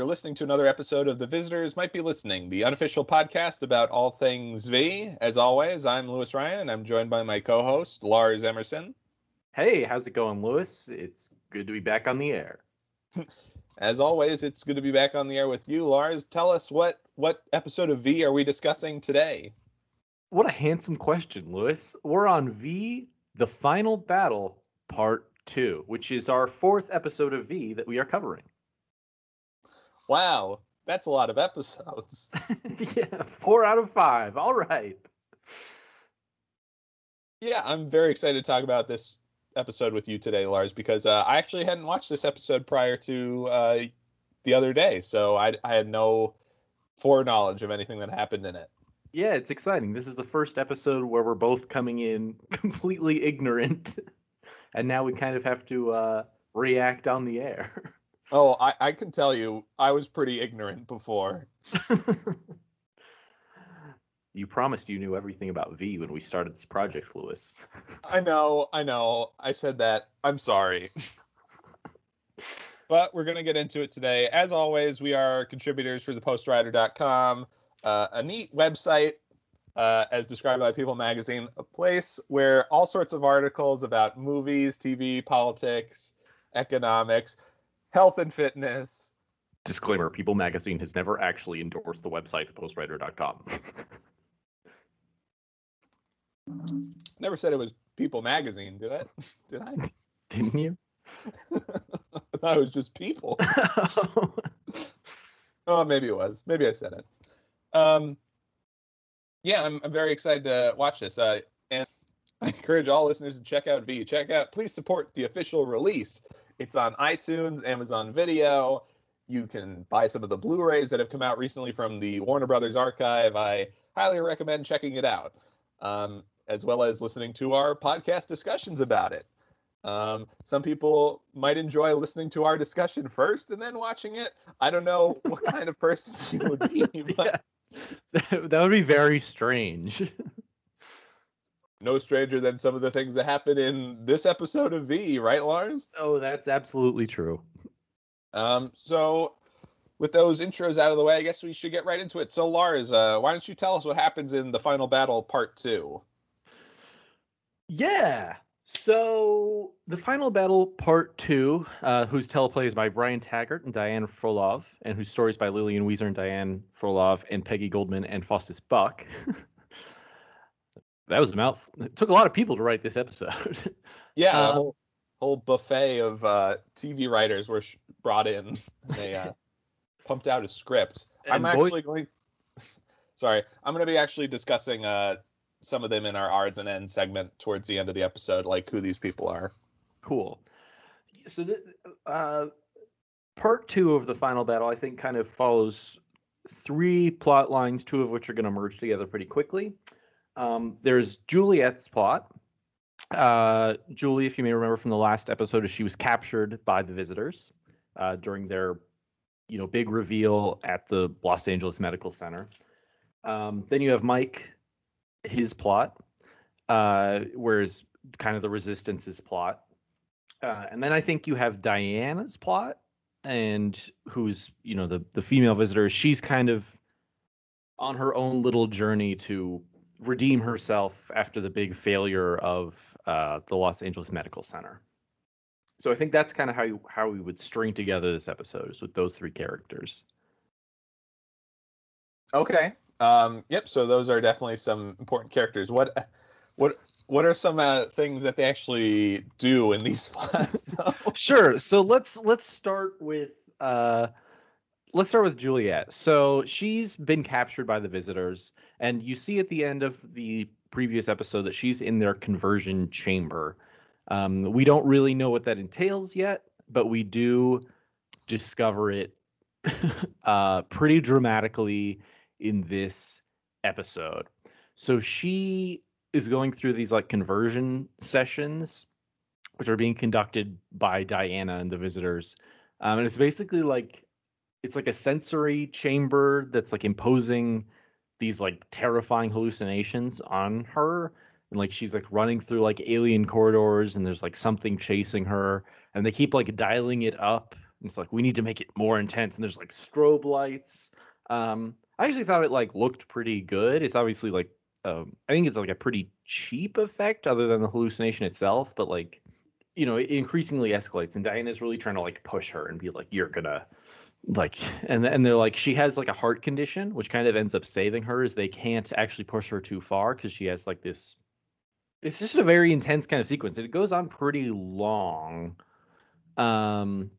You're listening to another episode of The Visitors Might Be Listening, the unofficial podcast about all things V. As always, I'm Louis Ryan, and I'm joined by my co host, Lars Emerson. Hey, how's it going, Louis? It's good to be back on the air. As always, it's good to be back on the air with you, Lars. Tell us what what episode of V are we discussing today? What a handsome question, Louis. We're on V, the final battle, part two, which is our fourth episode of V that we are covering. Wow, that's a lot of episodes. yeah, four out of five. All right. Yeah, I'm very excited to talk about this episode with you today, Lars, because uh, I actually hadn't watched this episode prior to uh, the other day, so I, I had no foreknowledge of anything that happened in it. Yeah, it's exciting. This is the first episode where we're both coming in completely ignorant, and now we kind of have to uh, react on the air. Oh, I, I can tell you, I was pretty ignorant before. you promised you knew everything about V when we started this project, Louis. I know, I know. I said that. I'm sorry. but we're going to get into it today. As always, we are contributors for thepostwriter.com, uh, a neat website, uh, as described by People Magazine, a place where all sorts of articles about movies, TV, politics, economics, health and fitness. Disclaimer People Magazine has never actually endorsed the website, thepostwriter.com. Never said it was People Magazine, did I? Did I? Didn't you? I thought it was just people. oh, maybe it was. Maybe I said it. Um, yeah, I'm, I'm very excited to watch this. Uh, and I encourage all listeners to check out V. Check out, please support the official release. It's on iTunes, Amazon Video. You can buy some of the Blu-rays that have come out recently from the Warner Brothers archive. I highly recommend checking it out, um, as well as listening to our podcast discussions about it. Um, some people might enjoy listening to our discussion first and then watching it. I don't know what kind of person you would be, but yeah. that would be very strange. No stranger than some of the things that happen in this episode of V, right, Lars? Oh, that's absolutely true. Um, so with those intros out of the way, I guess we should get right into it. So, Lars, uh, why don't you tell us what happens in the final battle, part two? Yeah. So the final battle, part two, uh, whose teleplay is by Brian Taggert and Diane Frolov, and whose stories by Lillian Weezer and Diane Frolov and Peggy Goldman and Faustus Buck. that was a mouthful. It took a lot of people to write this episode. yeah, uh, a whole, whole buffet of uh, TV writers were sh- brought in. they uh, pumped out a script. I'm actually going. Sorry, I'm going to be actually discussing uh, some of them in our odds and ends segment towards the end of the episode, like who these people are. Cool. So, the, uh, part two of the final battle, I think, kind of follows three plot lines, two of which are going to merge together pretty quickly. Um, there's Juliet's plot. Uh, Julie, if you may remember from the last episode, she was captured by the visitors uh, during their, you know, big reveal at the Los Angeles Medical Center. Um, then you have Mike, his plot, uh, whereas kind of the Resistance's plot. Uh, and then I think you have Diana's plot, and who's you know the the female visitor. She's kind of on her own little journey to redeem herself after the big failure of uh, the Los Angeles Medical Center. So I think that's kind of how you, how we would string together this episode is with those three characters. Okay. Um, yep. So those are definitely some important characters. What what what are some uh, things that they actually do in these plots? sure. So let's let's start with uh, let's start with Juliet. So she's been captured by the visitors, and you see at the end of the previous episode that she's in their conversion chamber. Um, we don't really know what that entails yet, but we do discover it uh, pretty dramatically in this episode. So she is going through these like conversion sessions, which are being conducted by Diana and the visitors. Um, and it's basically like it's like a sensory chamber that's like imposing these like terrifying hallucinations on her and like she's like running through like alien corridors and there's like something chasing her and they keep like dialing it up And it's like we need to make it more intense, and there's like strobe lights. Um, I actually thought it like looked pretty good. It's obviously like um, I think it's like a pretty cheap effect, other than the hallucination itself. But like, you know, it increasingly escalates, and Diana's really trying to like push her and be like, "You're gonna." Like and and they're like she has like a heart condition which kind of ends up saving her is they can't actually push her too far because she has like this it's just a very intense kind of sequence it goes on pretty long. Um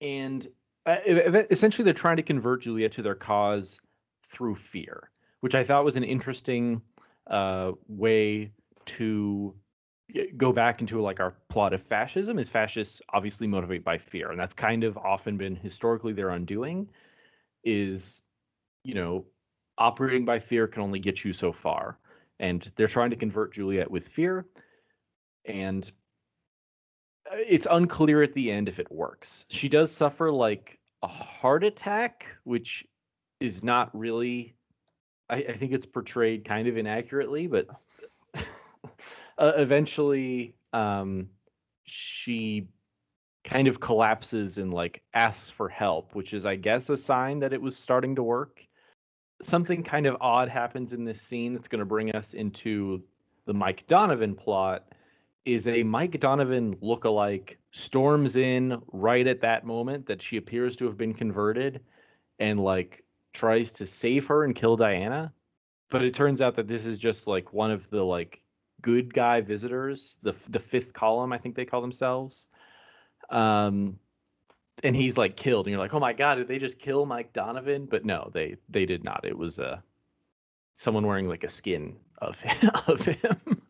and uh, essentially they're trying to convert juliet to their cause through fear which i thought was an interesting uh way to go back into like our plot of fascism is fascists obviously motivated by fear and that's kind of often been historically their undoing is you know operating by fear can only get you so far and they're trying to convert juliet with fear and uh, it's unclear at the end if it works. She does suffer like a heart attack which is not really I, I think it's portrayed kind of inaccurately but uh, eventually um, she kind of collapses and like asks for help, which is, I guess, a sign that it was starting to work. Something kind of odd happens in this scene that's going to bring us into the Mike Donovan plot. Is a Mike Donovan look-alike storms in right at that moment that she appears to have been converted and like tries to save her and kill Diana. But it turns out that this is just like one of the like good guy visitors, the the fifth column, I think they call themselves. Um, and he's like killed, and you're like, oh my god, did they just kill Mike Donovan? But no, they they did not. It was uh someone wearing like a skin of him, of him.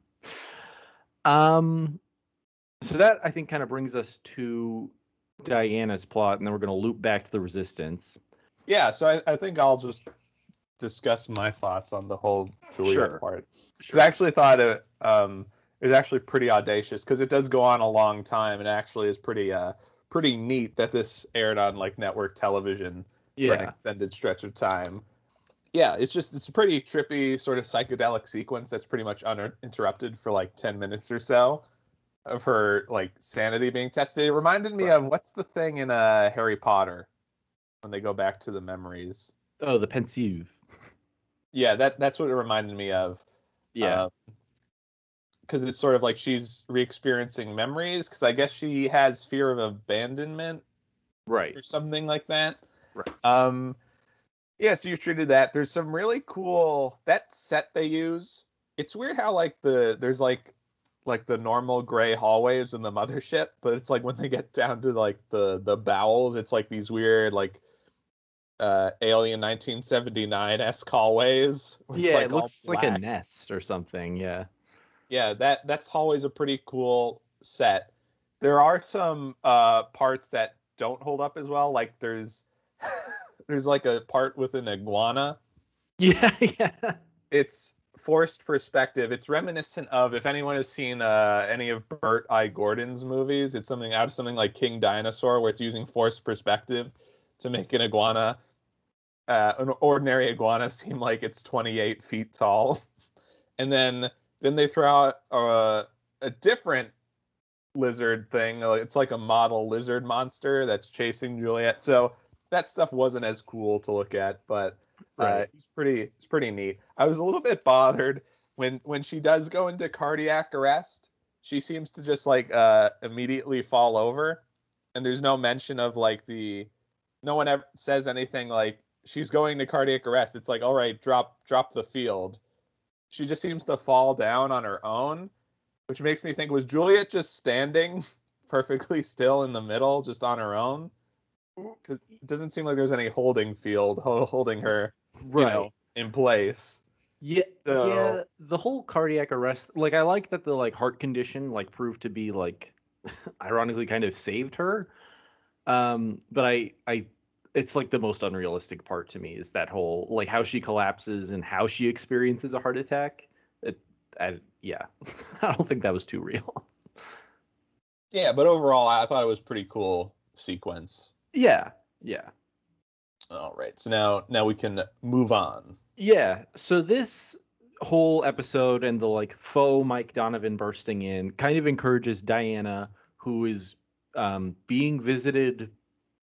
um, so that I think kind of brings us to Diana's plot, and then we're going to loop back to the Resistance. Yeah, so I, I think I'll just discuss my thoughts on the whole Juliet sure. part. Because sure. I actually thought it, um, it was actually pretty audacious because it does go on a long time and actually is pretty uh pretty neat that this aired on like network television yeah. for an extended stretch of time. Yeah, it's just it's a pretty trippy sort of psychedelic sequence that's pretty much uninterrupted for like 10 minutes or so of her like sanity being tested. It reminded me right. of what's the thing in uh Harry Potter when they go back to the memories. Oh, the Pensieve yeah, that that's what it reminded me of. Yeah. because um, it's sort of like she's re-experiencing memories because I guess she has fear of abandonment, right, or something like that. Right. Um, yeah, so you treated that. There's some really cool that set they use. It's weird how like the there's like like the normal gray hallways in the mothership, but it's like when they get down to like the the bowels, it's like these weird like uh, Alien 1979 esque hallways. Yeah, like it looks like a nest or something. Yeah. Yeah, that that's always a pretty cool set. There are some uh, parts that don't hold up as well. Like there's there's like a part with an iguana. Yeah, yeah. It's forced perspective. It's reminiscent of if anyone has seen uh, any of Bert I. Gordon's movies. It's something out of something like King Dinosaur, where it's using forced perspective to make an iguana, uh, an ordinary iguana, seem like it's 28 feet tall. and then then they throw out a, a different lizard thing. It's like a model lizard monster that's chasing Juliet. So that stuff wasn't as cool to look at, but uh, right. it's pretty it's pretty neat. I was a little bit bothered when when she does go into cardiac arrest. She seems to just like uh, immediately fall over, and there's no mention of like the no one ever says anything like she's going to cardiac arrest. It's like, all right, drop drop the field. She just seems to fall down on her own, which makes me think was Juliet just standing perfectly still in the middle, just on her own? It doesn't seem like there's any holding field holding her, right. Know, in place. Yeah, so, yeah. The whole cardiac arrest, like I like that the like heart condition like proved to be like, ironically, kind of saved her. Um, but I I it's like the most unrealistic part to me is that whole like how she collapses and how she experiences a heart attack. It, I, yeah, I don't think that was too real. Yeah, but overall, I thought it was pretty cool sequence. Yeah, yeah. All right, so now now we can move on. Yeah, so this whole episode and the like faux Mike Donovan bursting in kind of encourages Diana, who is um, being visited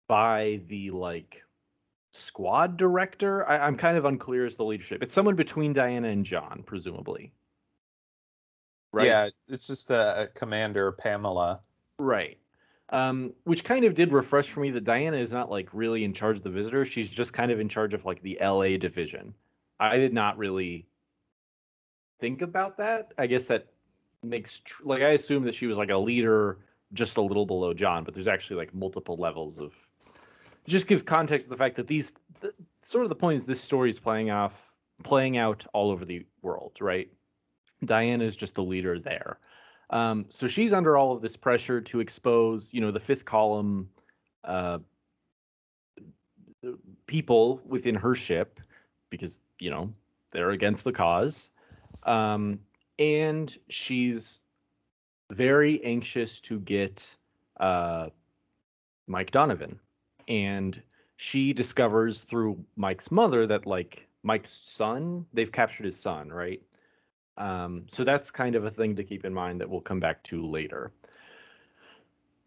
by the like squad director. I, I'm kind of unclear as the leadership. It's someone between Diana and John, presumably. Right. Yeah, it's just a, a commander Pamela. Right. Um, which kind of did refresh for me that Diana is not like really in charge of the visitors. She's just kind of in charge of like the LA division. I did not really think about that. I guess that makes tr- like I assume that she was like a leader just a little below John, but there's actually like multiple levels of. Just gives context to the fact that these the, sort of the point is this story is playing off playing out all over the world, right? Diana is just the leader there. Um, so she's under all of this pressure to expose, you know, the fifth column uh, people within her ship because, you know, they're against the cause. Um, and she's very anxious to get uh, Mike Donovan. And she discovers through Mike's mother that, like, Mike's son, they've captured his son, right? Um, so that's kind of a thing to keep in mind that we'll come back to later.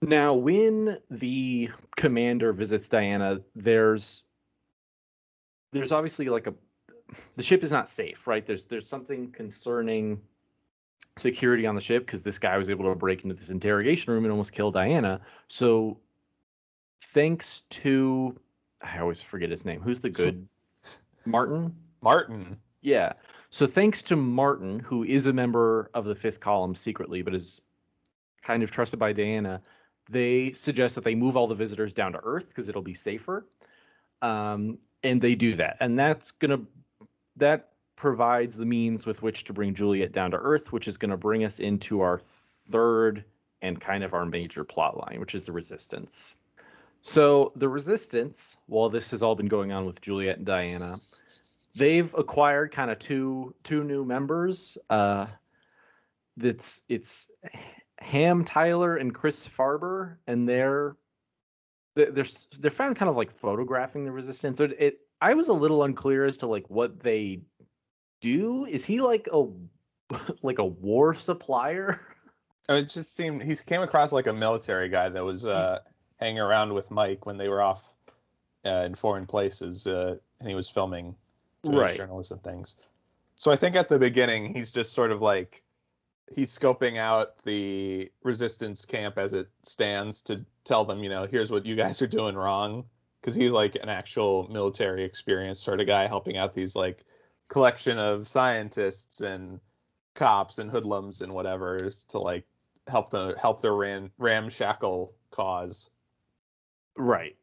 Now, when the commander visits Diana, there's there's obviously like a the ship is not safe, right? There's there's something concerning security on the ship because this guy was able to break into this interrogation room and almost kill Diana. So thanks to I always forget his name. Who's the good Martin? Martin. Yeah. So thanks to Martin, who is a member of the fifth column secretly, but is kind of trusted by Diana, they suggest that they move all the visitors down to Earth because it'll be safer. Um, and they do that. And that's gonna that provides the means with which to bring Juliet down to Earth, which is going to bring us into our third and kind of our major plot line, which is the resistance. So the resistance, while this has all been going on with Juliet and Diana, they've acquired kind of two two new members. Uh, that's it's Ham Tyler and Chris Farber, and they're they're they're found kind of like photographing the resistance. So it, I was a little unclear as to like what they do. Is he like a like a war supplier? It just seemed he came across like a military guy that was uh, hanging around with Mike when they were off uh, in foreign places, uh, and he was filming right. journalists and things. So I think at the beginning he's just sort of like he's scoping out the resistance camp as it stands to tell them, you know, here's what you guys are doing wrong. Because he's like an actual military experience sort of guy helping out these like collection of scientists and cops and hoodlums and whatever to like help the help their ram, ramshackle cause. Right.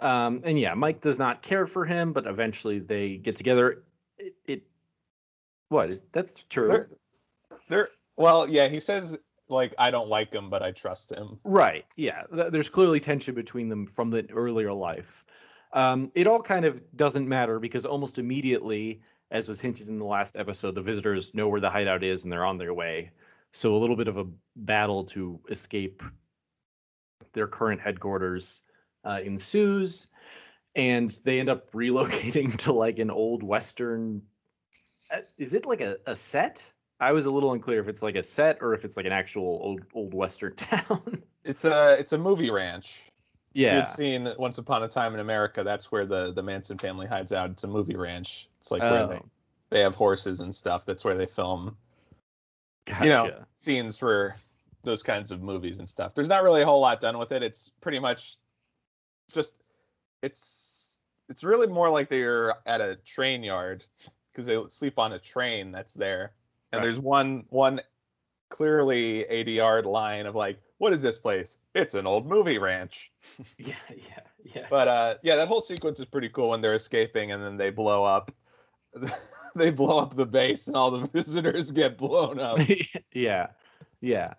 Um, and yeah, Mike does not care for him, but eventually they get together. It, it what? That's true. They're, they're well, yeah. He says like I don't like him, but I trust him. Right. Yeah. Th- there's clearly tension between them from the earlier life. Um, it all kind of doesn't matter because almost immediately, as was hinted in the last episode, the visitors know where the hideout is and they're on their way. So a little bit of a battle to escape their current headquarters uh, ensues, and they end up relocating to like an old western. Uh, is it like a, a set? I was a little unclear if it's like a set or if it's like an actual old old western town. it's a it's a movie ranch. Yeah. You'd seen Once Upon a Time in America. That's where the the Manson family hides out. It's a movie ranch. It's like where they oh. they have horses and stuff. That's where they film. Gotcha. You know, scenes for those kinds of movies and stuff. There's not really a whole lot done with it. It's pretty much just it's it's really more like they're at a train yard because they sleep on a train that's there. And right. there's one one clearly 80 yard line of like, what is this place? It's an old movie ranch. yeah, yeah, yeah. But uh, yeah, that whole sequence is pretty cool when they're escaping and then they blow up. they blow up the base and all the visitors get blown up. yeah, yeah.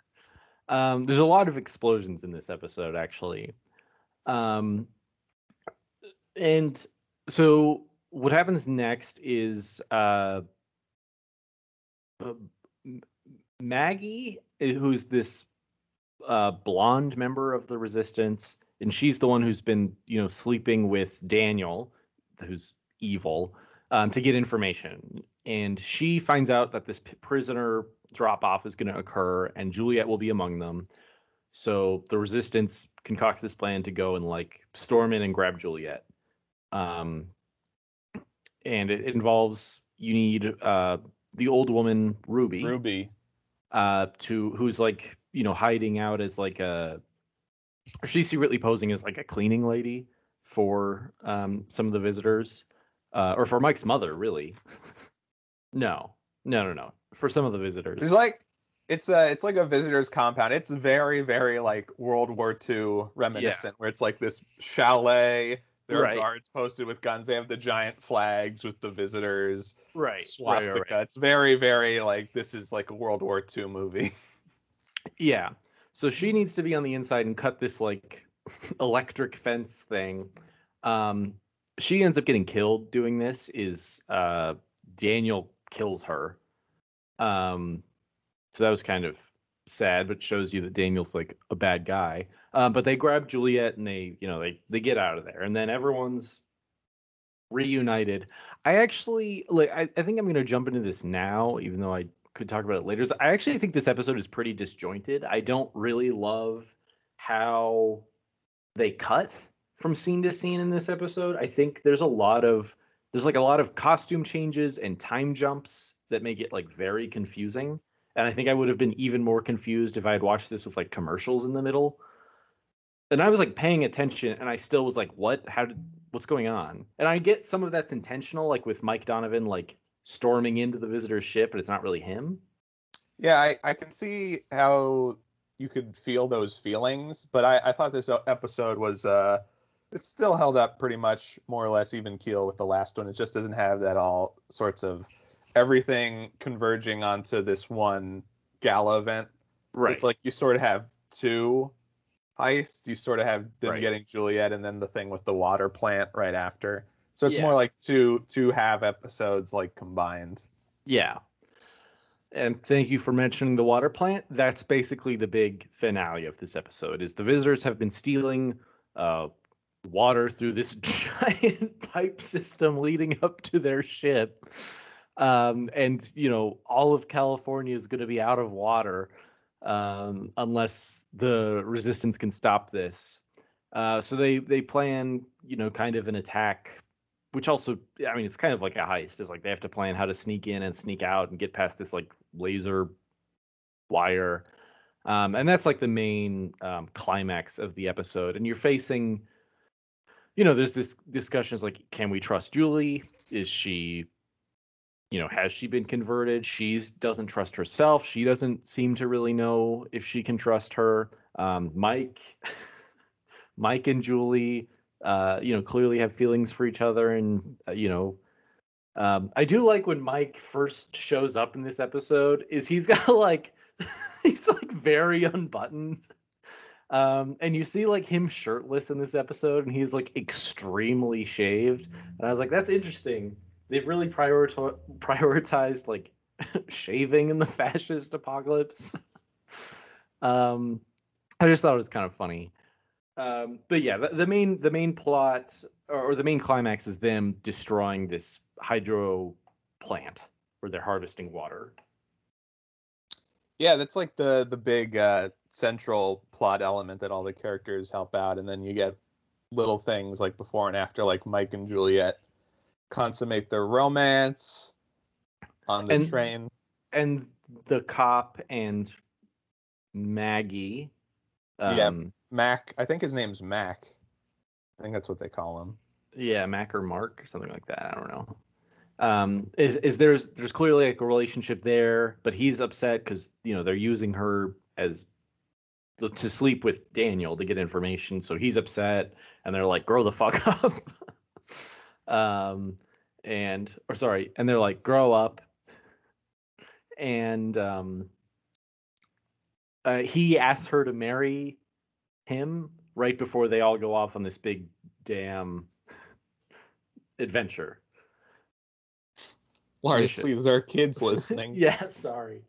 Um, there's a lot of explosions in this episode, actually. Um, and so what happens next is uh, uh Maggie, eh, who's this uh, blonde member of the resistance, and she's the one who's been, you know, sleeping with Daniel, who's evil, um, to get information. And she finds out that this prisoner drop off is going to occur, and Juliet will be among them. So the resistance concocts this plan to go and like storm in and grab Juliet. Um, and it involves you need uh, the old woman Ruby, Ruby. uh, to who's like you know hiding out as like a, she's secretly posing as like a cleaning lady for um, some of the visitors, uh, or for Mike's mother, really. no, no, no, no, for some of the visitors. It's like it's a it's like a visitor's compound. It's very very like World War II reminiscent, where it's like this chalet. There Right. are guards posted with guns. They have the giant flags with the visitors right, swastika. It's very very like this is like a World War II movie. Yeah. So she needs to be on the inside and cut this like electric fence thing. Um, she ends up getting killed doing this. Is uh, Daniel kills her. Um, so that was kind of sad, but shows you that Daniel's like a bad guy. Um, but they grab Juliet and they, you know, they they get out of there, and then everyone's reunited. I actually like. I, I think I'm gonna jump into this now, even though I could talk about it later. So I actually think this episode is pretty disjointed. I don't really love how they cut from scene to scene in this episode. I think there's a lot of there's like a lot of costume changes and time jumps that make it like very confusing. And I think I would have been even more confused if I had watched this with like commercials in the middle. And I was like paying attention and I still was like, what? How did what's going on? And I get some of that's intentional, like with Mike Donovan like storming into the visitor's ship, but it's not really him. yeah, I I can see how you could feel those feelings, but I I thought this episode was uh it still held up pretty much more or less even keel with the last one. It just doesn't have that all sorts of everything converging onto this one gala event. Right. It's like you sort of have two heists. You sort of have them Right. getting Juliet and then the thing with the water plant right after. So it's Yeah. more like two two half episodes like combined. Yeah. And thank you for mentioning the water plant. That's basically the big finale of this episode is the visitors have been stealing uh, water through this giant pipe system leading up to their ship. Um, and you know, all of California is going to be out of water um, unless the resistance can stop this. Uh, so they they plan, you know, kind of an attack which also i mean it's kind of like a heist it's like they have to plan how to sneak in and sneak out and get past this like laser wire. Um, and that's like the main um, climax of the episode. And you're facing you know there's this discussion is like can we trust julie? Is she you know has she been converted she doesn't trust herself she doesn't seem to really know if she can trust her um, mike mike and julie uh, you know, clearly have feelings for each other, and uh, you know, um, I do like when Mike first shows up in this episode. Is he's got like, he's like very unbuttoned, um, and you see like him shirtless in this episode, and he's like extremely shaved, and I was like, that's interesting. They've really prioriti- prioritized like shaving in the fascist apocalypse. um, I just thought it was kind of funny. Um, but yeah, the, the main the main plot or, or the main climax is them destroying this hydro plant where they're harvesting water. Yeah, that's like the the big uh, central plot element that all the characters help out, and then you get little things like before and after, like Mike and Juliet consummate their romance on the And- train. And the cop and Maggie. Um, Yeah. Mac, I think his name's Mac. I think that's what they call him. yeah, Mac or Mark or something like that. I don't know. Um, is is there's there's clearly like a relationship there, but he's upset because you know they're using her as to sleep with Daniel to get information, so he's upset, and they're like, "Grow the fuck up," um, and or sorry, and they're like, "Grow up," and um, uh, he asks her to marry him right before they all go off on this big damn adventure. Lars, Vicious. please, there are kids listening. yeah, sorry.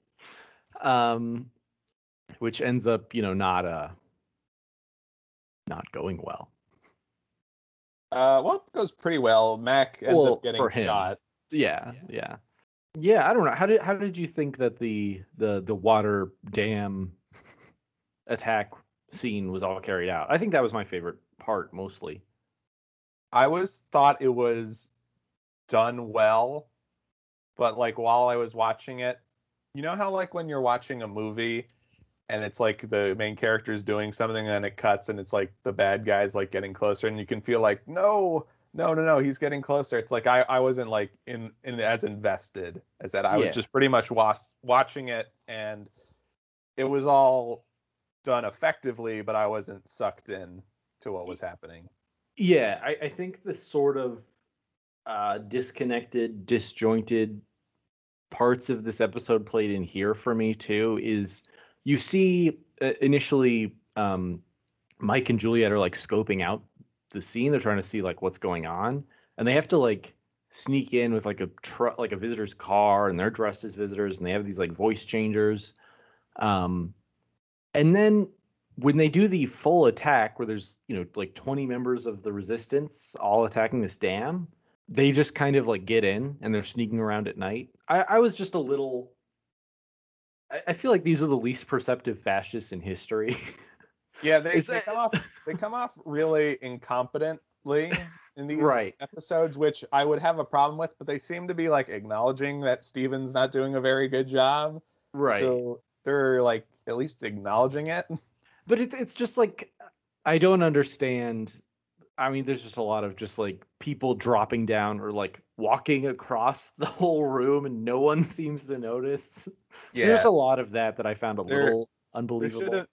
Um, which ends up, you know, not uh, not going well. Uh, well, it goes pretty well. Mac ends Well, up getting shot. Yeah, yeah, yeah. I don't know. How did how did you think that the the the water dam attack scene was all carried out. I think that was my favorite part mostly. I was thought it was done well, but like while I was watching it, you know how like when you're watching a movie and it's like the main character is doing something and it cuts and it's like the bad guy's like getting closer and you can feel like no no no no he's getting closer. It's like i i wasn't like in in as invested as that. I was just pretty much was, watching it and it was all done effectively but i wasn't sucked in to what was happening. Yeah, I, I think the sort of uh, disconnected, disjointed parts of this episode played in here for me too is you see uh, initially um, Mike and Juliet are like scoping out the scene. They're trying to see like what's going on, and they have to like sneak in with like a truck, like a visitor's car, and they're dressed as visitors, and they have these like voice changers. Um, and then when they do the full attack where there's you know like 20 members of the resistance all attacking this dam they just kind of like get in and they're sneaking around at night i, I was just a little I, I feel like these are the least perceptive fascists in history yeah they, they that- come off they come off really incompetently in these Right. episodes which i would have a problem with but they seem to be like acknowledging that steven's not doing a very good job right So they're like at least acknowledging it. but it, it's just like i don't understand i mean there's just a lot of just like people dropping down or like walking across the whole room and no one seems to notice Yeah. there's a lot of that that i found a There- little unbelievable.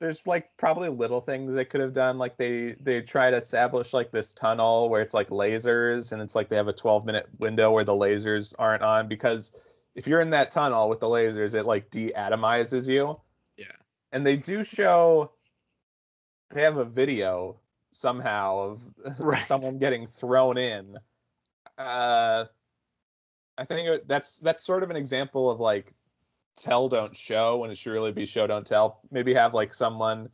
There's like probably little things they could have done. Like they they try to establish like this tunnel where it's like lasers and it's like they have a 12 minute window where the lasers aren't on because if you're in that tunnel with the lasers, it like deatomizes you. Yeah. And they do show. They have a video somehow of Right. someone getting thrown in. Uh, I think that's that's sort of an example of like tell don't show when it should really be show don't tell. Maybe have like someone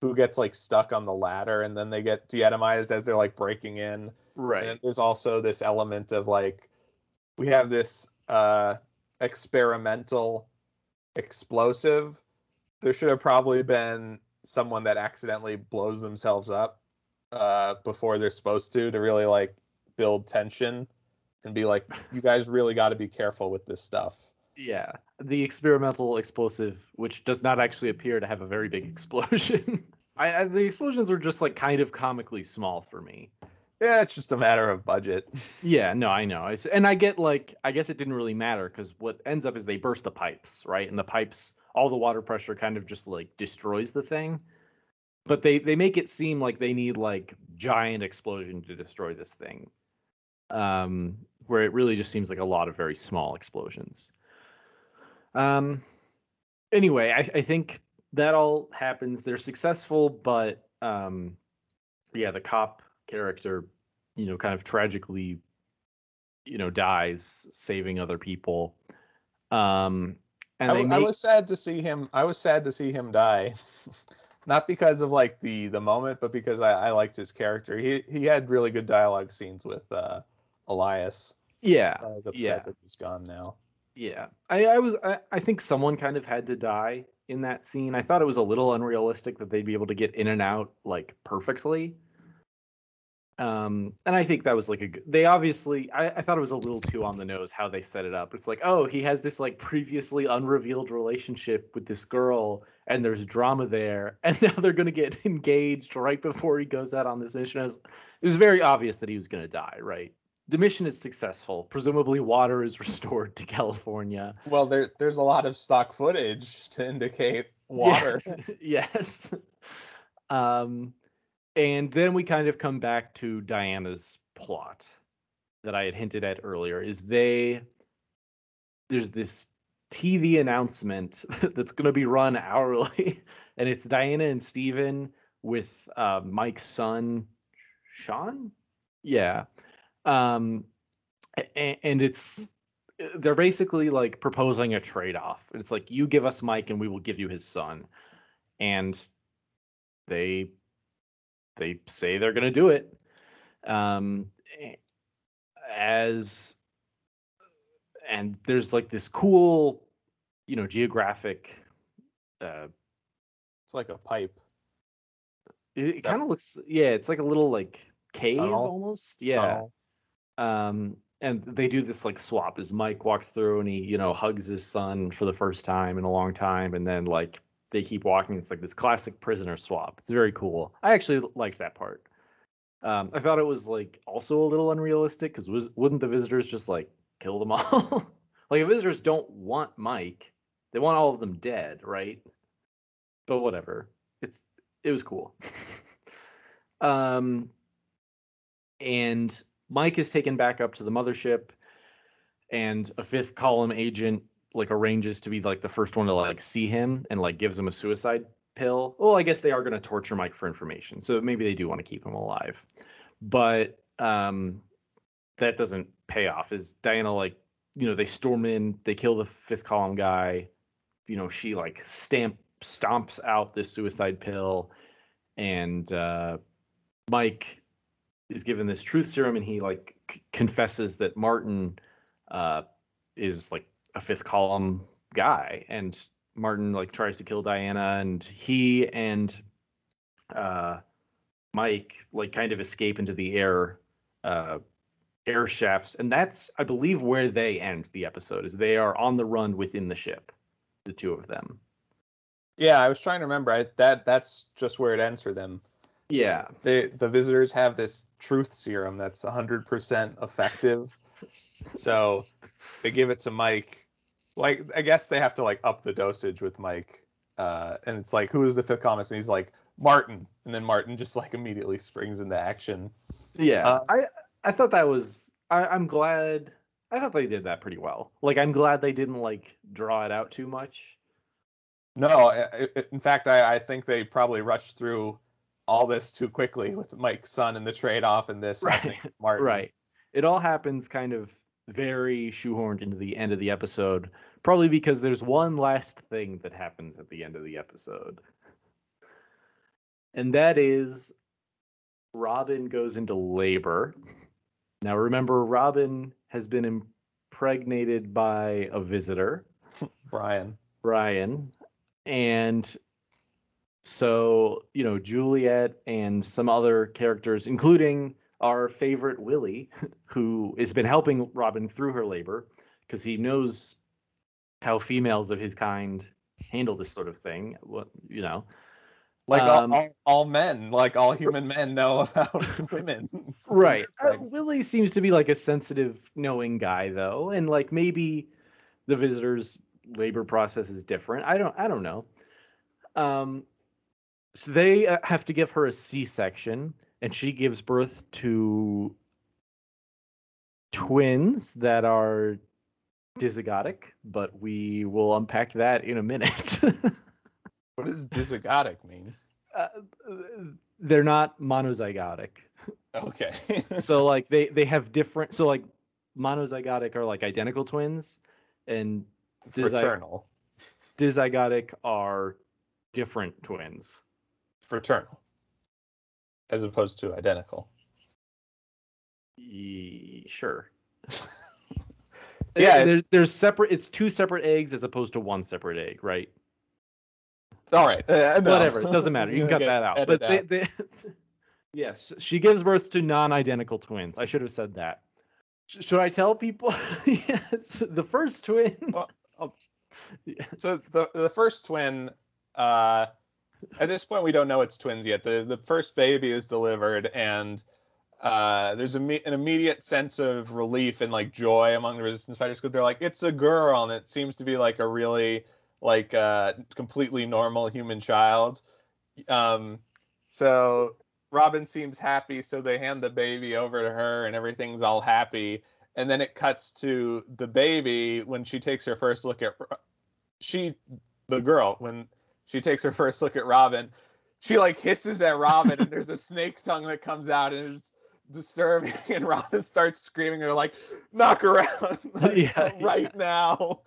who gets like stuck on the ladder and then they get deatomized as they're like breaking in. right And there's also this element of like we have this uh experimental explosive. There should have probably been someone that accidentally blows themselves up uh before they're supposed to to really like build tension and be like you guys really got to be careful with this stuff. Yeah, the experimental explosive, which does not actually appear to have a very big explosion. I, I the explosions were just like kind of comically small for me. Yeah, it's just a matter of budget. Yeah, no, I know. It's, and I get like I guess it didn't really matter because what ends up is they burst the pipes, right? And the pipes, all the water pressure kind of just like destroys the thing. But they they make it seem like they need like giant explosion to destroy this thing. Um, where it really just seems like a lot of very small explosions. Um, anyway, I, I think that all happens. They're successful, but um, yeah, the cop character, you know, kind of tragically, you know, dies saving other people. Um, and I, w- I make, was sad to see him. I was sad to see him die, not because of like the the moment, but because I, I liked his character. He he had really good dialogue scenes with uh, Elias. yeah, I was upset Yeah. that he's gone now. Yeah, I, I was. I, I think someone kind of had to die in that scene. I thought it was a little unrealistic that they'd be able to get in and out like perfectly. Um, and I think that was like a. They obviously. I, I thought it was a little too on the nose how they set it up. It's like, oh, he has this like previously unrevealed relationship with this girl, and there's drama there, and now they're gonna get engaged right before he goes out on this mission. It was, it was very obvious that he was gonna die, right? The mission is successful. Presumably, water is restored to California. Well, there there's a lot of stock footage to indicate water. Yeah. yes. Um, and then we kind of come back to Diana's plot that I had hinted at earlier. Is they there's this TV announcement that's going to be run hourly, and it's Diana and Steven with uh, Mike's son, Sean. Yeah. Um, and, and it's they're basically like proposing a trade-off. It's like you give us Mike and we will give you his son. And they they say they're going to do it. Um as and there's like this cool, you know, geographic uh It's like a pipe. It, it kind of looks yeah, it's like a little like cave Tunnel? almost. Yeah. Tunnel. Um and they do this like swap as Mike walks through and he, you know, hugs his son for the first time in a long time and then like they keep walking. It's like this classic prisoner swap. It's very cool. I actually liked that part. Um, I thought it was like also a little unrealistic because was wouldn't the visitors just like kill them all? like the visitors don't want Mike. They want all of them dead, right? But whatever. It's it was cool. um and Mike is taken back up to the mothership and a fifth column agent like arranges to be like the first one to like see him and like gives him a suicide pill. Well, I guess they are going to torture Mike for information. So maybe they do want to keep him alive. But um that doesn't pay off. Is Diana like, you know, they storm in, they kill the fifth column guy. You know, she like stamp stomps out this suicide pill and uh Mike is given this truth serum and he like c- confesses that Martin uh is like a fifth column guy and Martin like tries to kill Diana and he and uh Mike like kind of escape into the air uh air shafts and that's I believe where they end the episode is they are on the run within the ship the two of them Yeah, I was trying to remember. I, that that's just where it ends for them. Yeah They the visitors have this truth serum that's 100% effective. so they give it to Mike. Like I guess they have to like up the dosage with Mike. Uh, and it's like who is the fifth columnist? And he's like Martin, and then Martin just like immediately springs into action. Yeah, Uh, I I thought that was I, I'm glad I thought they did that pretty well. Like I'm glad they didn't like draw it out too much. No, I- I- in fact, I, I think they probably rushed through all this too quickly with Mike's son and the trade off and this. Right, Martin. Right. It all happens kind of very shoehorned into the end of the episode, probably because there's one last thing that happens at the end of the episode. And that is Robin goes into labor. Now remember Robin has been impregnated by a visitor. Brian. Brian. And so, you know, Juliet and some other characters, including our favorite Willie, who has been helping Robin through her labor because he knows how females of his kind handle this sort of thing. What you know, Like Um, all, all, all men, like all human men know about women. right? Uh, Willie seems to be like a sensitive, knowing guy, though, and like maybe the visitor's labor process is different. I don't, I don't know. Um, so they uh, have to give her a C-section, and she gives birth to twins that are dizygotic, but we will unpack that in a minute. what does dizygotic mean? uh, they're not monozygotic. Okay. so like they they have different so like monozygotic are like identical twins and Dizy- Fraternal. dizygotic are different twins Fraternal. As opposed to identical. Ye- sure Yeah. there, there's separate it's two separate eggs as opposed to one separate egg right All right. uh, no. whatever it doesn't matter you can cut that out but they, they yes she gives birth to non-identical twins i should have said that Sh- should i tell people yes the first twin Well, Yeah. So the the first twin, uh, at this point we don't know it's twins yet. The the first baby is delivered, and uh, there's a, an immediate sense of relief and like joy among the resistance fighters because they're like, it's a girl, and it seems to be like a really like uh, completely normal human child. Um, so Robin seems happy, so they hand the baby over to her, and everything's all happy. And then it cuts to the baby when she takes her first look at she, the girl, when she takes her first look at Robin, she like hisses at Robin, and there's a snake tongue that comes out, and it's disturbing. And Robin starts screaming, "They're like, knock her out like, Yeah, right now!"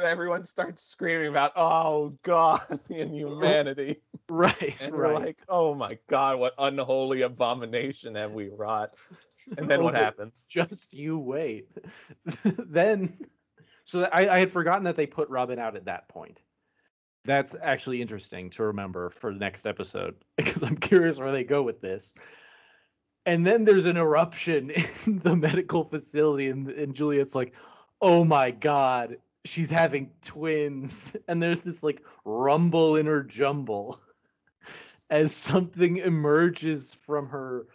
Everyone starts screaming about, "Oh God, the inhumanity!" right And right we're like, "Oh my God, what unholy abomination have we wrought?" And then oh, what happens? just you wait then so I, I had forgotten that they put robin out at that point That's actually interesting to remember for the next episode because I'm curious where they go with this. And then there's an eruption in the medical facility, and, and Juliet's like, oh my God, she's having twins. And there's this like rumble in her jumble as something emerges from her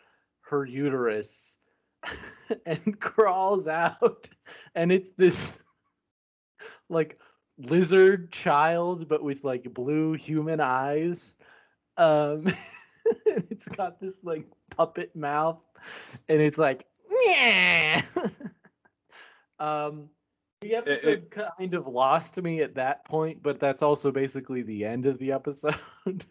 her uterus and crawls out and it's this like lizard child but with like blue human eyes. Um and it's got this like puppet mouth and it's like yeah um the episode it- kind of lost me at that point but that's also basically the end of the episode.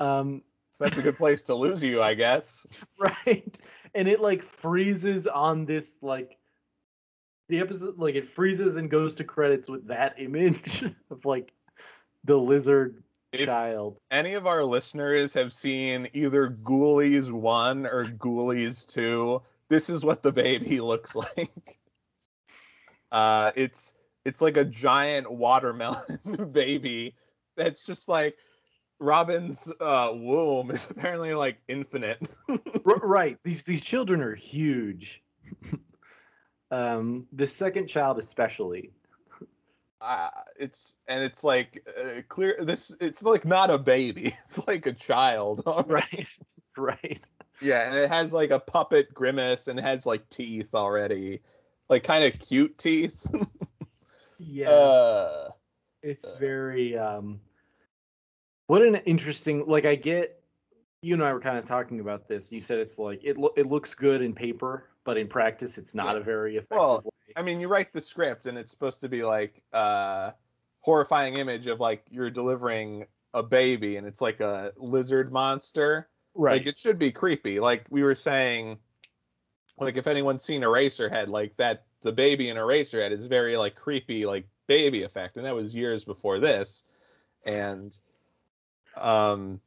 Um So that's a good place to lose you, I guess. right. And it like freezes on this like the episode like it freezes and goes to credits with that image of like the lizard If- child Any of our listeners have seen either Ghoulies 1 or Ghoulies 2, this is what the baby looks like. Uh, it's it's like a giant watermelon baby that's just like Robin's uh, womb is apparently like infinite. R- right these these children are huge um the second child especially. Uh, it's and it's like uh, clear this it's like not a baby it's like a child. Right right. Yeah and it has like a puppet grimace and it has like teeth already. Like kind of cute teeth. Yeah. Uh it's uh, very um what an interesting like i get you and i were kind of talking about this. You said it's like it, lo- it looks good in paper but in practice it's not Yeah. a very effective Well, way i mean you write the script and it's supposed to be like uh horrifying image of like you're delivering a baby and it's like a lizard monster right Like it should be creepy. Like we were saying, like if anyone's seen Eraserhead, like that the baby in Eraserhead is very like creepy, like baby effect, and that was years before this. And um